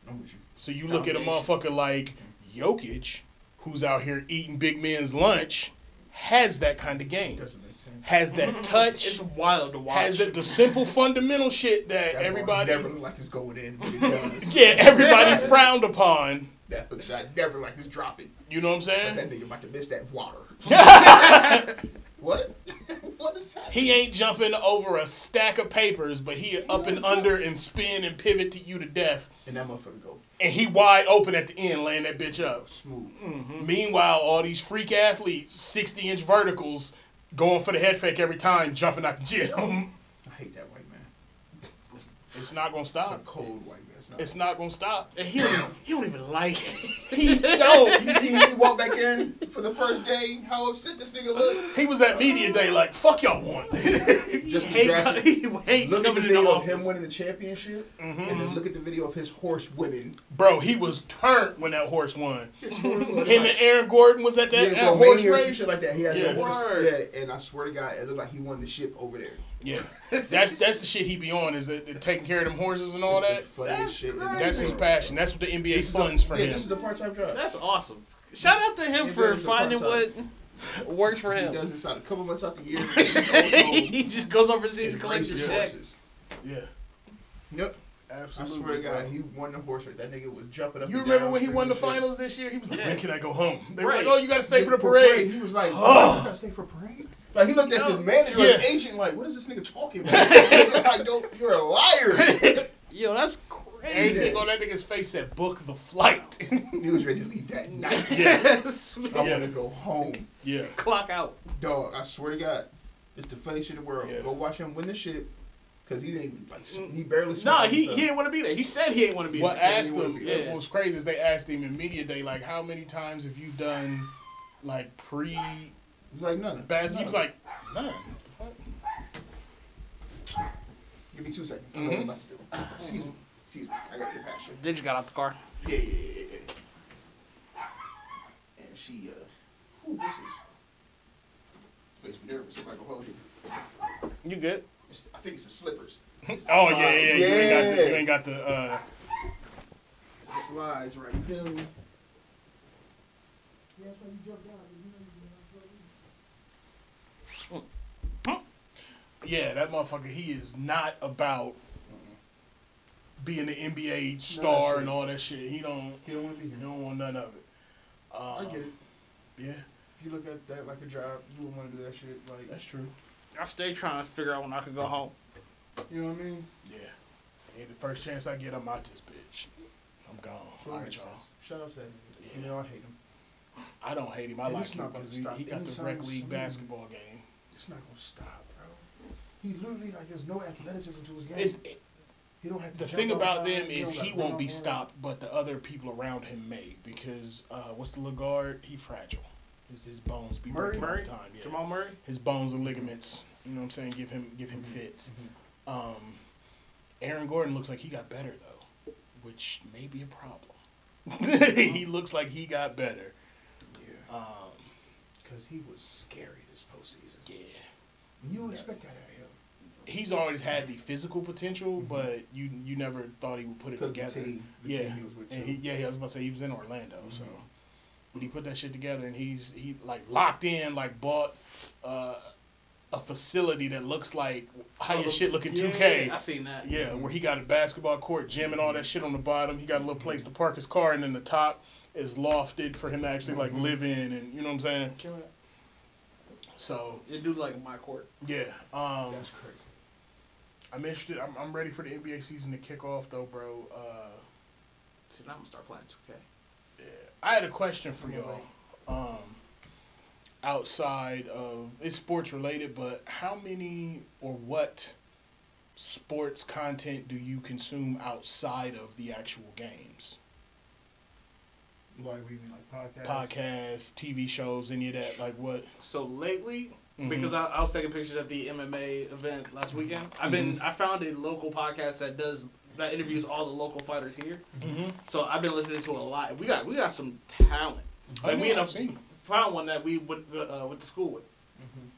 I'm. So you look at a motherfucker like Jokic, who's out here eating big men's lunch, has that kind of game. Doesn't make sense. Has that (laughs) touch. It's wild to watch. Has the, the simple (laughs) fundamental shit that That everybody, never look like it's going in. But it (laughs) does. yeah, everybody frowned upon. That hook shot never like it's dropping. You know what I'm But saying? that nigga about to miss that water. (laughs) what? (laughs) what is happening? He ain't jumping over a stack of papers, but he up and under and spin and pivot to you to death. And that motherfucker go And he wide open at the end, laying that bitch up. smooth. Mm-hmm. Meanwhile, all these freak athletes, 60 inch verticals, going for the head fake every time, jumping out the gym. I hate that white man. It's not gonna It's a stop. cold white man. It's not. It's not gonna stop. And he don't, he don't even like it. He don't. You see me walk back in for the first day, how upset this nigga look? He was at media day like, "Fuck y'all want." Just He hate, drastic- he hate Look at the coming in the video of him winning the championship, mm-hmm. and then look at the video of his horse winning. Bro, he was turned when that horse won. His horse was Him and Aaron Gordon was at that, yeah, that bro, horse Mania or some race. shit like that. He has Yeah. that horse. Word. Yeah, and I swear to God, it looked like he won the ship over there. Yeah, that's that's the shit he be on is that that taking care of them horses and all It's that. the That's shit. crazy. That's his passion. That's what the NBA This is a- funds for yeah, him. This is a part-time job. That's awesome. Shout out to him for finding what works for him. He him. does this out a couple months out the year. (laughs) he just goes overseas and collects his check. horses. yeah, Yep. Absolutely. I swear to God, he won the horse race. That nigga was jumping up. You and remember down, when he won the shit. finals this year? He was like, Yeah. "When can I go home?" They were Right. like, "Oh, you got to stay for the For parade." He was like, Oh. I gotta stay for parade. Like he looked at No. his manager, Yeah. his agent, like, what is this nigga talking about? (laughs) like, don't, you're a liar. (laughs) Yo, that's crazy. Anything crazy. on that nigga's face said, "Book the flight." (laughs) he was ready to leave that night. Yes. I Yeah. want to go home, yeah, Clock out. dog. I swear to God, it's the funniest shit in the world. Yeah. Go watch him win the shit, cause he didn't like he mm. barely. No, smiled he he didn't want to be there. He said he didn't want to be What there. asked he him? would be. What was crazy is they asked him in media day, like, "How many times have you done, like, pre stuff. He's like none. bas He was None. like, "None." give me two seconds. I don't know what I'm about to do. Excuse me. Excuse me. I gotta get past you. They just got out the car. Yeah, yeah, yeah, yeah, yeah. And she, uh, whew, this is makes me nervous. If I go hold you, You good? it's, I think it's the slippers. It's the Oh yeah, yeah, yeah. You ain't got the. You ain't got the. Uh, slides right here. yeah, that motherfucker. He is not about being an NBA star shit. and all that shit. He don't. He don't want to be He don't want none of it. Um, I get it. Yeah, If you look at that like a job, you wouldn't want to do that shit. Like, that's true. I stay trying to figure out when I could go home. you know what I mean? Yeah. And the first chance I get, I'm out this bitch. I'm gone. So all it right, makes y'all. sense. Shout out to that nigga. Yeah. You know I hate him. I don't hate him. I And like him because he, he got the anytime rec league basketball game. It's not gonna stop, bro. He literally like there's no athleticism to his game. It's, he don't have to the thing about high, them is he won't be hard. stopped, but the other people around him may because uh, what's the Lagarde? He fragile. His, his bones be Murray? breaking all Murray? the time. Yeah. Jamal Murray? His bones and ligaments. You know what I'm saying? Give him give him fits. Um, Aaron Gordon looks like he got better though, which may be a problem. (laughs) he looks like he got better. Yeah, Um, because he was scary this postseason. yeah. You don't expect that out of him. He's always had the physical potential, but you you never thought he would put it Because the together. team, the yeah, team he was with and he, yeah, I was about to say he was in Orlando, so Mhm. when he put that shit together, and he's he like locked in, like bought uh, a facility that looks like how your shit look in two K. I seen that. Yeah, where he got a basketball court, gym, and all that shit on the bottom. He got a little place to park his car, and then the top is lofted for him to actually like live in, and you know what I'm saying. So it do like my court. yeah, um, That's crazy. I'm interested. I'm, I'm ready for the NBA season to kick off, though, bro. Uh, See, now I'm gonna start playing 2K. yeah. I had a question for y'all. Um, outside of it's sports related, but how many or what sports content do you consume outside of the actual games? Like, what do you mean, like podcasts? Podcasts, TV shows, any of that? Like what? So lately, Mhm. because I, I was taking pictures at the MMA event last weekend, I've been I found a local podcast that does that interviews all the local fighters here. Mm-hmm. So I've been listening to a lot. We got we got some talent. Like we I've end seen up it. found one that we went uh, went to school with. Mhm.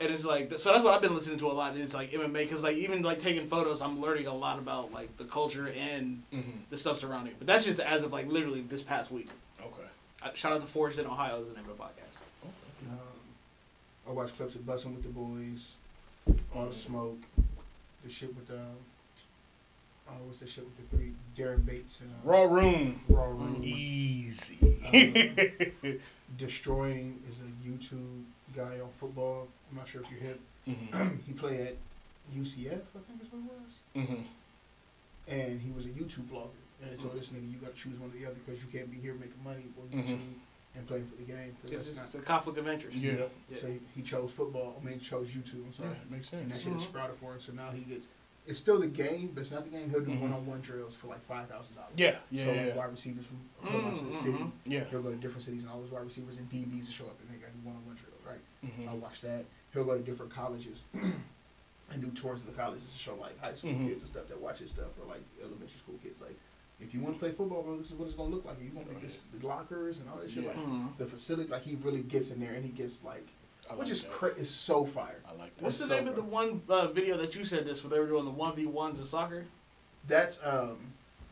And it's like so that's what I've been listening to a lot. It's like MMA because like even like taking photos, I'm learning a lot about like the culture and Mm-hmm. the stuff surrounding it. But that's just as of like literally this past week. Okay. Uh, shout out to Forged in Ohio is the name of the podcast. Um, I watch clips of Bussin' with the Boys, On the Smoke, the shit with um, oh, what's the shit with the three Darren Bates and uh, Raw Room. Raw Room. Easy. (laughs) Deestroying is a YouTube guy on football. I'm not sure if you're hip. mm-hmm. (clears throat) he played at UCF, I think is what it was, Mm-hmm. and he was a YouTube vlogger. And so this nigga, you got to choose one or the other because you can't be here making money or Mhm. YouTube and playing for the game. 'cause It's, that's it's not- a conflict of interest. Yeah. Yep. Yeah. So he, he chose football. I mean, he chose YouTube. I'm sorry. Yeah, makes And that sense. shit is sprouted for him. So now he gets it's still the game, but it's not the game. He'll do Mhm. one-on-one drills for like five thousand dollars. Yeah, yeah, so yeah. wide receivers from a whole bunch of the city. mhm. Yeah. He'll go to different cities and all those wide receivers and DBs to show up and they got to do one-on-one drills, right? Mhm. I watch that. He'll go to different colleges (clears throat) and do tours of the colleges to show like high school Mhm. kids and stuff that watch his stuff or like elementary school kids. Like, if you want to play football, bro, this is what it's gonna look like. You're gonna make this the lockers and all that shit. Yeah. Like Mhm. the facility, like he really gets in there and he gets like, I which like is cra- is so fire. I like that. What's the so name of the one uh, video that you said this where they were doing the one v ones in soccer? That's um,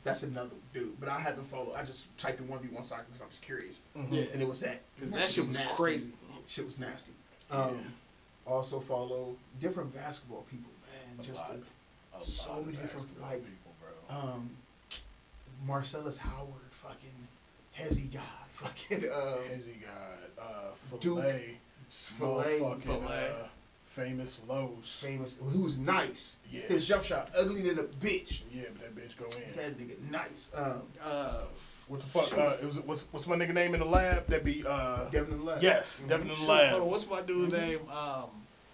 that's another dude. But I haven't followed. I just typed in one v one soccer because I'm just curious, Mhm. Yeah. and it was that. 'Cause that shit was nasty. crazy. Shit was nasty. Yeah. Um, also follow different basketball people, man. A Just lot. the- A so lot of many different, basketball like, people, bro. um, Marcellus Howard, fucking Hezzy God, fucking uh, Izzy got uh, Duke, Filet, Filet, Filet. uh, Famous Los. famous, who was nice. Yeah. His jump shot ugly than a bitch. Yeah, but that bitch go in. That nigga nice. Um, Uh, What the fuck? Uh, it was what's what's my nigga name in the lab? That be uh. Devin in the lab. Yes, Mhm. Devin in the lab. hold on, what's my dude name? Um,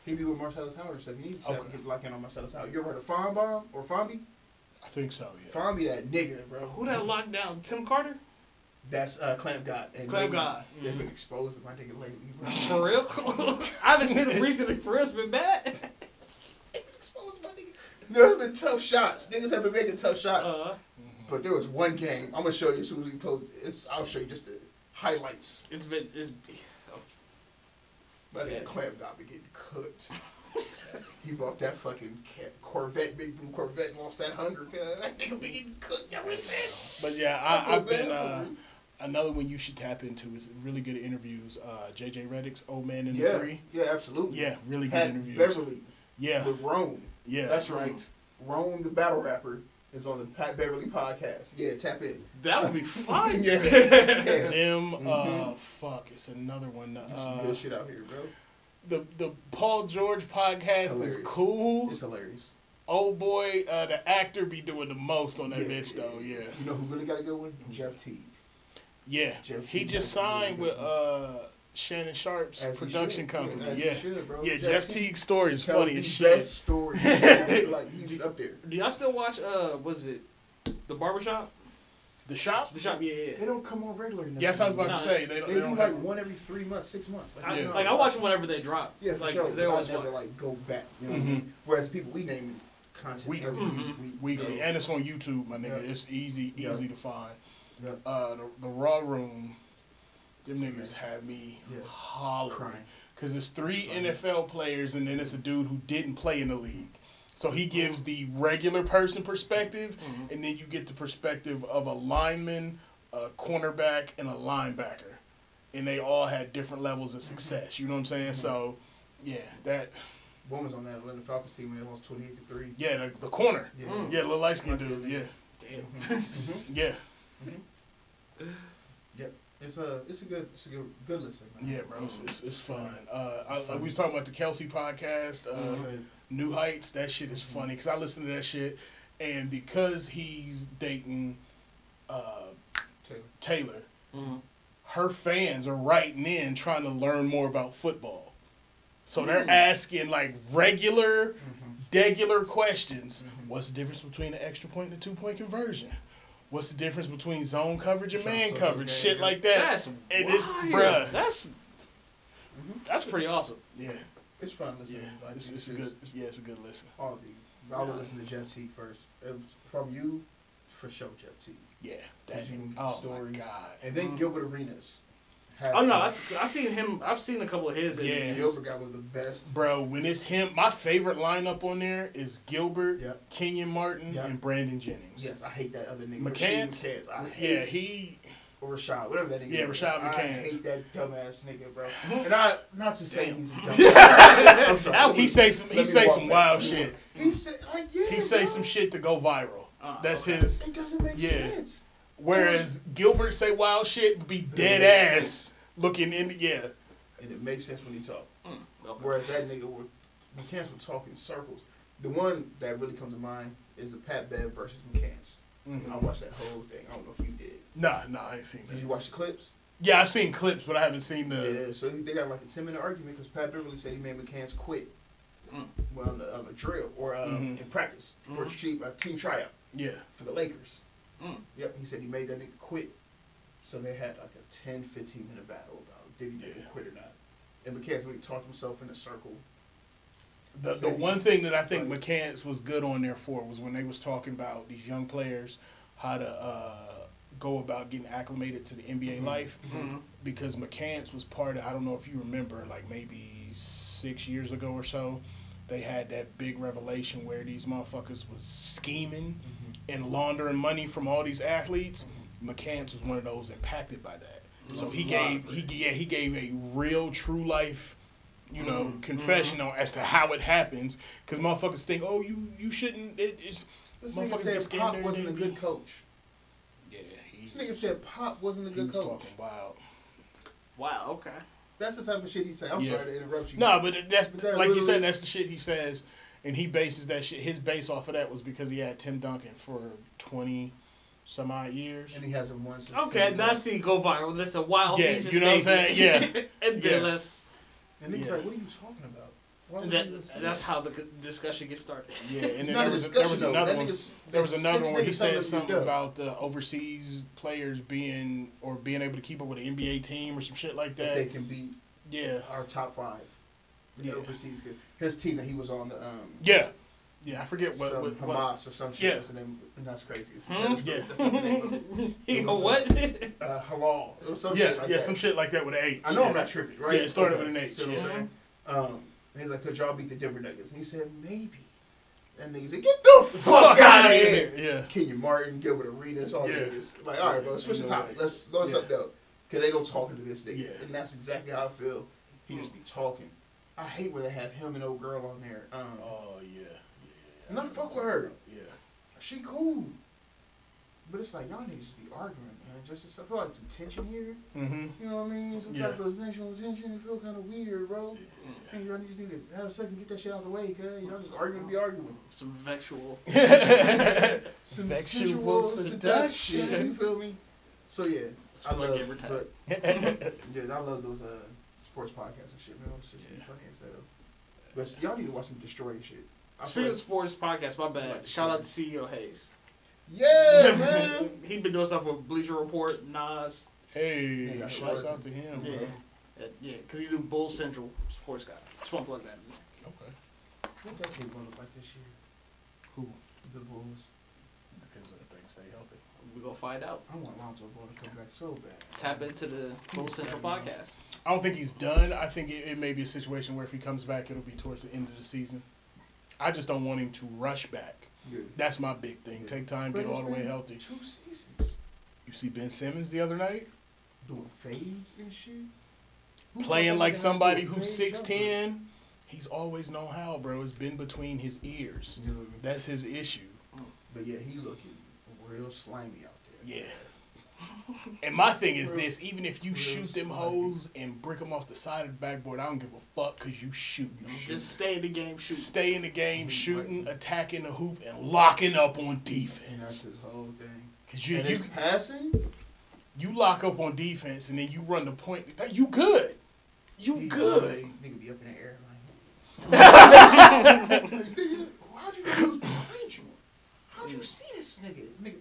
He be with Marcellus Howard, so you need to Okay. get lock in on Marcellus Howard. You ever heard of Fon Bomb or Fonby? I think so. Yeah. Fonby, that nigga, bro. who that locked down? Tim Carter? That's uh, Clamp God. And Clamp lately, God. They've Mm-hmm. been exposing my nigga lately, bro. For real? (laughs) I haven't seen him recently. For real, it's been bad. (laughs) exposed my nigga. There have been tough shots. Niggas have been making tough shots. Uh-huh. but there was one game. I'm gonna show you as soon as we close. It's, I'll show you just the highlights. it's been it's. But Yeah. that Clamp God been getting cooked. He bought that fucking Corvette, big blue Corvette, and lost that hunger. Cause that nigga been getting cooked ever since. But yeah, I, I I've been uh, another one you should tap into is really good interviews. Uh, JJ Redick's Old Man in the Yeah, Three. yeah, absolutely. Yeah, really good Pat interviews. Beverley Yeah, with Rome. yeah. That's right. Rome, the battle rapper, is on the Pat Beverley podcast. Yeah, tap in. That would be (laughs) fun. Yeah. Yeah. Them, uh, Mhm. fuck, it's another one. There's some Uh, good shit out here, bro. The the Paul George podcast Hilarious. is cool. It's hilarious. Old boy, uh, the actor be doing the most on that Yeah, bitch though. Yeah, You know who really got a good one? Jeff Teague. yeah. Jeff He Teague just got a really signed with uh Shannon Sharpe's As production should. company. As Yeah, he should, bro. yeah. Jeff Teague's story is funny as shit. Best story. (laughs) like he's up there. Do y'all still watch? Uh, was it the barbershop? The shop. The shop, yeah, yeah. They don't come on regularly. enough. Yes, I was about Nah, to say they, don't- They, they do don't like have. one every three months, six months. I, Yeah. Like I watch them whenever they drop. Yeah, for like, sure. 'cause they but always I never like go back. You know what I Mhm. mean? Whereas people we name content Weekly. every Mhm. week. Weekly, Yeah. and it's on YouTube, my nigga. Yeah. It's easy, Yeah. easy to find. Yeah. Uh, the, the Raw Room, them It's niggas amazing. had me Yeah. hollering. Because it's three Funny. NFL players, and then it's a dude who didn't play in the league. So he gives the regular person perspective, Mhm. and then you get the perspective of a lineman, a cornerback, and a linebacker. And they all had different levels of success. You know what I'm saying? So, yeah, that, One was on that Atlanta Falcons team and it was twenty eight to three. yeah, the, the corner. Yeah. Mm. Yeah, little light skinned Light-skinned dude. Yeah, Damn. Mhm. (laughs) yeah, Yep. It's a it's a good it's a good good listen. man. yeah, bro. It's, it's, it's fun. Uh, I, I, we was talking about the Kelce podcast. Uh. New Heights, that shit is funny because I listen to that shit, and because he's dating uh, Taylor. Taylor, Mhm. her fans are writing in trying to learn more about football. So they're asking like regular, Mhm. regular questions. Mhm. What's the difference between an extra point and a two point conversion? What's the difference between zone coverage and man so, coverage? Shit like that. That's is- wild. bruh. That's that's pretty awesome. yeah, It's fun listening. yeah. like, It's, these it's a good. It's, yeah, it's a good listen. All of these. I would listen to Jeff Teague first. It was from you, for sure, Jeff Teague. Yeah, that. You can get Oh my god. And then Mhm. Gilbert Arenas. has- Oh no, I have seen him. I've seen a couple of his. Yeah. interviews. Gilbert got one of the best. Bro, when it's him, my favorite lineup on there is Gilbert, Yep. Kenyon Martin, Yep. and Brandon Jennings. Yes, I hate that other nigga. McCants? McCants. I Yeah, he. Or Rashad, whatever that nigga. Yeah, is. Rashad I hate that dumbass nigga, bro. And I, not to say Damn. he's a (laughs) dumbass. He say some. He Let say some wild Let shit. walk. He said, like, yeah. He say bro. some shit to go viral. Uh, That's okay. his. It doesn't make Yeah. sense. Whereas Gilbert say wild shit, but be dead ass sense. looking in. The, Yeah, And it makes sense when he talk. Mm, okay. Whereas that nigga were, McCants would talk in circles. The one that really comes to mind is the Pat Bev versus McCants. I Mhm. watched that whole thing. I don't know if you did. nah, nah, I ain't seen that. Did you watch the clips? Yeah, I've seen clips, but I haven't seen the. yeah. So they got like a ten minute argument because Pat Beverley said he made McCants quit. Mm. well, on the, on the drill or um, Mhm. in practice for a cheap, a team tryout Yeah. for the Lakers. Mm. Yep, he said he made that nigga quit. So they had like a 10, 15 minute battle about did he make him Yeah. quit or not. And McCann talked himself in a circle. The, the one thing that I think McCants was good on there for was when they was talking about these young players, how to uh, go about getting acclimated to the NBA life. Mhm. Because McCants was part of, I don't know if you remember, like maybe six years ago or so, they had that big revelation where these motherfuckers was scheming and laundering money from all these athletes. McCants was one of those impacted by that. So he gave he yeah he gave a real true life, you know, Mhm. confession on as to how it happens. Because motherfuckers think, oh, you you shouldn't. It, it's This Motherfuckers nigga get said scammed Pop wasn't a good B. coach. yeah. He, This nigga said Pop wasn't a good was coach. talking wild. Wow. Okay. That's the type of shit he said. I'm Yeah. sorry to interrupt you. No, but that's But that like you said. That's the shit he says, and he bases that shit. His base off of that was because he had Tim Duncan for twenty some odd years. and he hasn't won since. Okay, 10. that's the go viral. That's a wild Yeah, piece of you know what I'm saying? Yeah. (laughs) and then Yeah. let's. And niggas Yeah. like, what are you talking about? Why And would that, you even say that's that? how the c- discussion gets started. Yeah, and (laughs) It's then not there a was, there was though. another That one. nigga's- There was that's another six one where he niggas said telling something you dumb. about the overseas players being or being able to keep up with an NBA team or some shit like that they can beat Yeah, our top five. The Yeah. overseas kid. His team that he was on the um yeah, yeah. I forget what some what, what Hamas or some shit. Yeah. Was the name, and that's crazy. It's Hmm? terrorist Yeah. That's not the name of it. (laughs) It go was, what? Uh, halal. It was some yeah, shit like yeah, that. some shit like that with an H. I know yeah. I'm not tripping, right? Yeah, it started Okay. with an H, See what I'm saying? Um, he's like, could y'all beat the Denver Nuggets? And he said, maybe. And niggas said, get the fuck, out of here. Yeah, Kenyon Martin, Gilbert Arenas, all Yeah. the niggas. Like, all right, bro, switch the topic. Let's go to Yeah. something else. Because they don't talking to this nigga. Yeah. And that's exactly how I feel. He just be talking. I hate when they have him and old girl on there. Um, oh yeah, yeah. And I fuck with her. Yeah, She cool. But it's like, y'all niggas just be arguing, man. Just I feel like some tension here. mm-hmm. You know what I mean? Some Yeah. type of sexual tension. It feel kind of weird, bro. I think y'all just need to do this. have sex and get that shit out of the way, cuz. Y'all just arguing to be arguing. Some vexual. (laughs) Some Sexual seduction. seduction. You feel me? So yeah, I love, but (laughs) yeah, I love those uh sports podcasts and shit, man. It's just Yeah. funny as hell. But y'all need to watch some Deestroying shit. I Speaking feel of sports podcast, my bad. Shout out to CEO Hayes. yeah, (laughs) man. he been doing stuff with Bleacher Report, Nas. Hey, Yeah, shouts working. out to him, Yeah, bro. Yeah, because he do Bull Central Sports guy. Just want to plug that. in. Okay. What that team gonna look like this year? Who? The Bulls. Depends on if they stay healthy. We gonna find out. I want Lonzo Ball to come back so bad. Tap into the Bull Central podcast. I don't think he's done. I think it, it may be a situation where if he comes back, it'll be towards the end of the season. I just don't want him to rush back. Yeah. That's my big thing. Yeah. Take time, But get all the way healthy. Two seasons You see Ben Simmons the other night doing fades and shit. Who playing like somebody to do a who's fade six jumper? ten. He's always known how, bro. It's been between his ears. You know what I mean? That's his issue. But yeah, he looking real slimy out there. Yeah. And my thing is this: even if you real shoot them slimy. hoes and brick them off the side of the backboard, I don't give a fuck because you shooting. them. Just stay in the game, shoot. Stay in the game, Mhm. shooting, attacking the hoop, and locking up on And that's his whole thing. Cause you and you his passing, you lock up on defense and then you run the point. You good. You he good. Nigga be up in the air like. Like, (laughs) nigga, (laughs) how'd you know he was behind you? How'd you see this nigga? Nigga,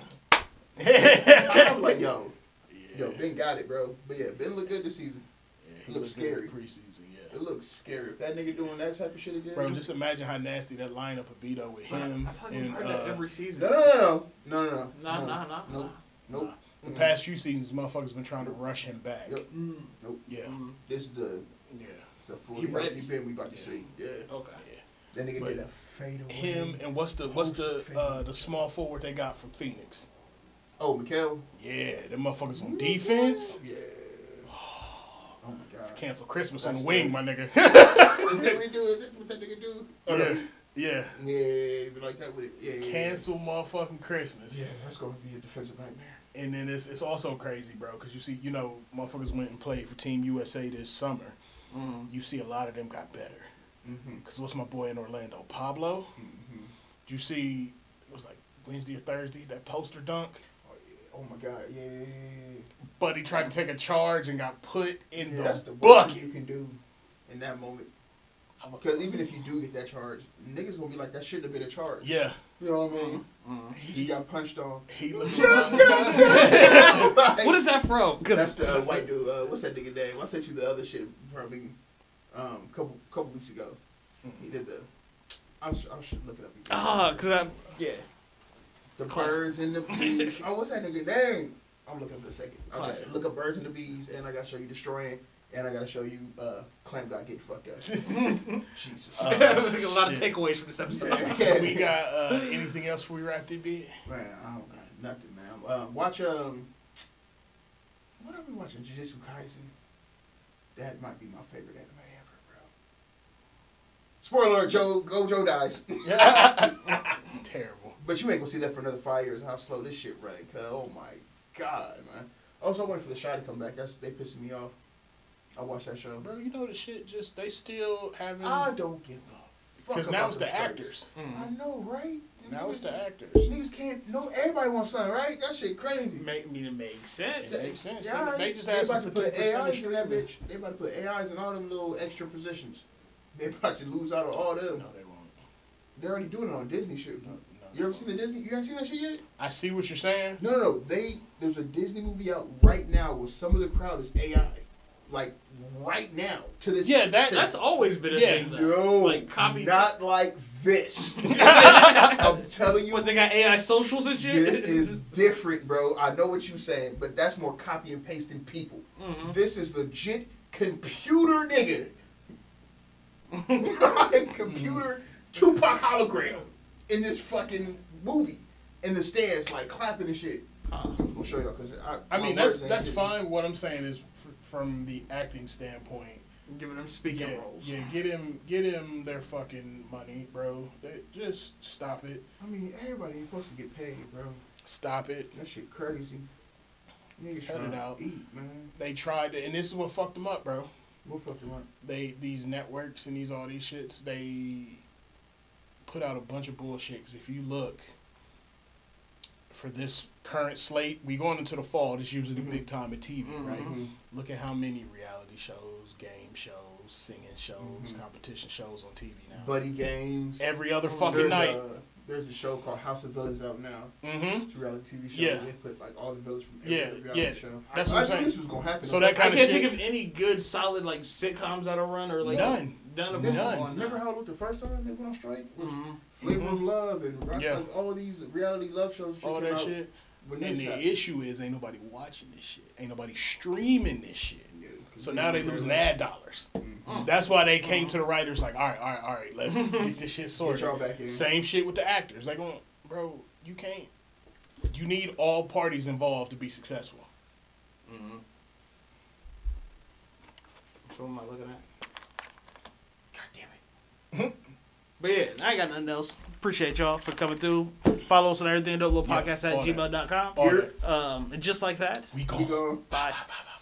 I'm like, yo, (laughs) yo, Ben got it, bro. But yeah, Ben looked good this season. Yeah, he looks looked good scary. Preseason, yeah. It looks scary. If that nigga doing that type of shit again, Bro, just imagine how nasty that lineup would be though with But I, him I feel like we've and heard that uh, every season. no, no, no, no, no, no, no, Nah, no, nah, nah, nope, nah. nope. the Mm-mm. past few seasons, motherfuckers been trying to rush him back. Yep. Mm, Yeah, mm, This is the yeah. it's a full He ready. healthy Ben we about to Yeah. see. Yeah, okay. that nigga But did a fade away. Him and what's the what's the uh, the small forward they got from Phoenix? Oh, Mikal. Yeah, them motherfuckers on defense. Yeah. Oh my god. Let's cancel Christmas on the wing, my nigga. Is that what he do? Is that what that nigga do? Oh, (laughs) no. yeah, yeah. Yeah, like that with it. Yeah, yeah. Cancel motherfucking Christmas. Yeah, that's gonna be a defensive nightmare. And then it's it's also crazy, bro, because you see, you know, motherfuckers went and played for Team USA this summer. Mm. You see a lot of them got better. Mm-hmm. Because what's my boy in Orlando, Pablo? Mm-hmm. Did you see? It was like Wednesday or Thursday that poster dunk. Oh, my god. Yeah, yeah, yeah, But he tried to take a charge and got put in Yeah, the that's the worst bucket. you can do in that moment. Because even if you do get that charge, niggas gonna be like, that shouldn't have been a charge. yeah, You know what I mean? he He got punched on. he looked. Just (laughs) What is that from? Because That's the uh, white dude. Uh, what's that nigga name? I sent you the other shit from me um, couple couple weeks ago. He did the. I was, I should look it up. ah, because I yeah. The birds and the bees. oh, what's that nigga name? I'm looking for a second. Okay, Classic. look up birds and the bees, and I gotta show you Deestroying, and I gotta show you uh, clam guy get fucked up. (laughs) Jesus. Uh, (laughs) (laughs) a lot of shit. takeaways from this episode. Yeah. we got uh, anything else before we wrap it, bit? Man, I don't got nothing, man. Um, watch um, what are we watching? Jujutsu Kaisen. That might be my favorite anime ever, bro. Spoiler alert: Joe, Gojo dies. Terrible. But you ain't gonna see that for another five years. How slow this shit running? Cause oh my god, man. Also, I'm waiting for the shot to come back. That's they pissing me off. I watched that show. Bro, you know the shit just they still having I don't give a fuck. because now it's the strikes. actors. Mm-hmm. I know, right? Now it's the actors. Niggas can't. No, everybody wants something, right? That shit crazy. Make me to make sense. It makes sense. Yeah, they, they just they asked about for to put AIs in that bitch. They about to put AIs in all them little extra positions. They about to lose out on all them. No, they won't. They're already doing it on Disney shit. No, no, You ever seen the Disney? You haven't seen that shit yet? I see what you're saying. No, no, no. They there's a Disney movie out right now where some of the crowd is AI, like right now to this. Yeah, that- to- That's always been a Yeah. thing. though. no, like copy. not like this. (laughs) I'm telling you, What they got AI socials and shit. this is (laughs) different, bro. I know what you're saying, but that's more copy and pasting people. Mhm. This is legit computer nigga. (laughs) computer Tupac hologram in this fucking movie. In the stands, like clapping and shit. Huh. I'm gonna show y'all because I, I mean, that's that's hitting. fine. What I'm saying is, f- from the acting standpoint, Giving them speaking yeah, roles. yeah, get him, get him their fucking money, bro. They, just stop it, I mean, everybody ain't supposed to get paid, bro. stop it. That shit crazy. Niggas Cut it out. eat, man. They tried to, and this is what fucked them up, bro. What fuck you want? They these networks and these all these shits, they put out a bunch of bullshit. Because if you look for this current slate, we going into the fall. This usually Mhm. the big time of TV, right? Mhm. Look at how many reality shows, game shows, singing shows, Mhm. competition shows on TV now. Buddy games. Every other fucking there's night. A, there's a show called House of Villains out now. mm-hmm. It's a reality TV show. Yeah. They put like all the villains from every Yeah, reality yeah. show. That's I, what I knew saying. this was gonna happen. So that I kind of can't shit. think of any good solid like sitcoms that'll run or like None. None of This them is, are on remember now. how it looked the first time they went on strike? Mhm. Flavor of Mhm. Love and rock, Yeah. like, all of these reality love shows. all came that out shit. When And the happened. issue is, ain't nobody watching this shit. Ain't nobody streaming this shit. Yeah, 'cause So now they was losing ad dollars. Mhm. That's why they came to the writers like, all right, all right, all right, let's (laughs) get this shit sorted. y'all. Same shit with the actors. They going, bro, you can't. You need all parties involved to be successful. Mhm. So what am I looking at? God damn it. But yeah, I ain't got nothing else. Appreciate y'all for coming through. Follow us on everything. Dope little Yeah, podcast at all that. gmail.com. All Here- that. Um, and just like that, We go. We go. bye. Bye, bye, bye.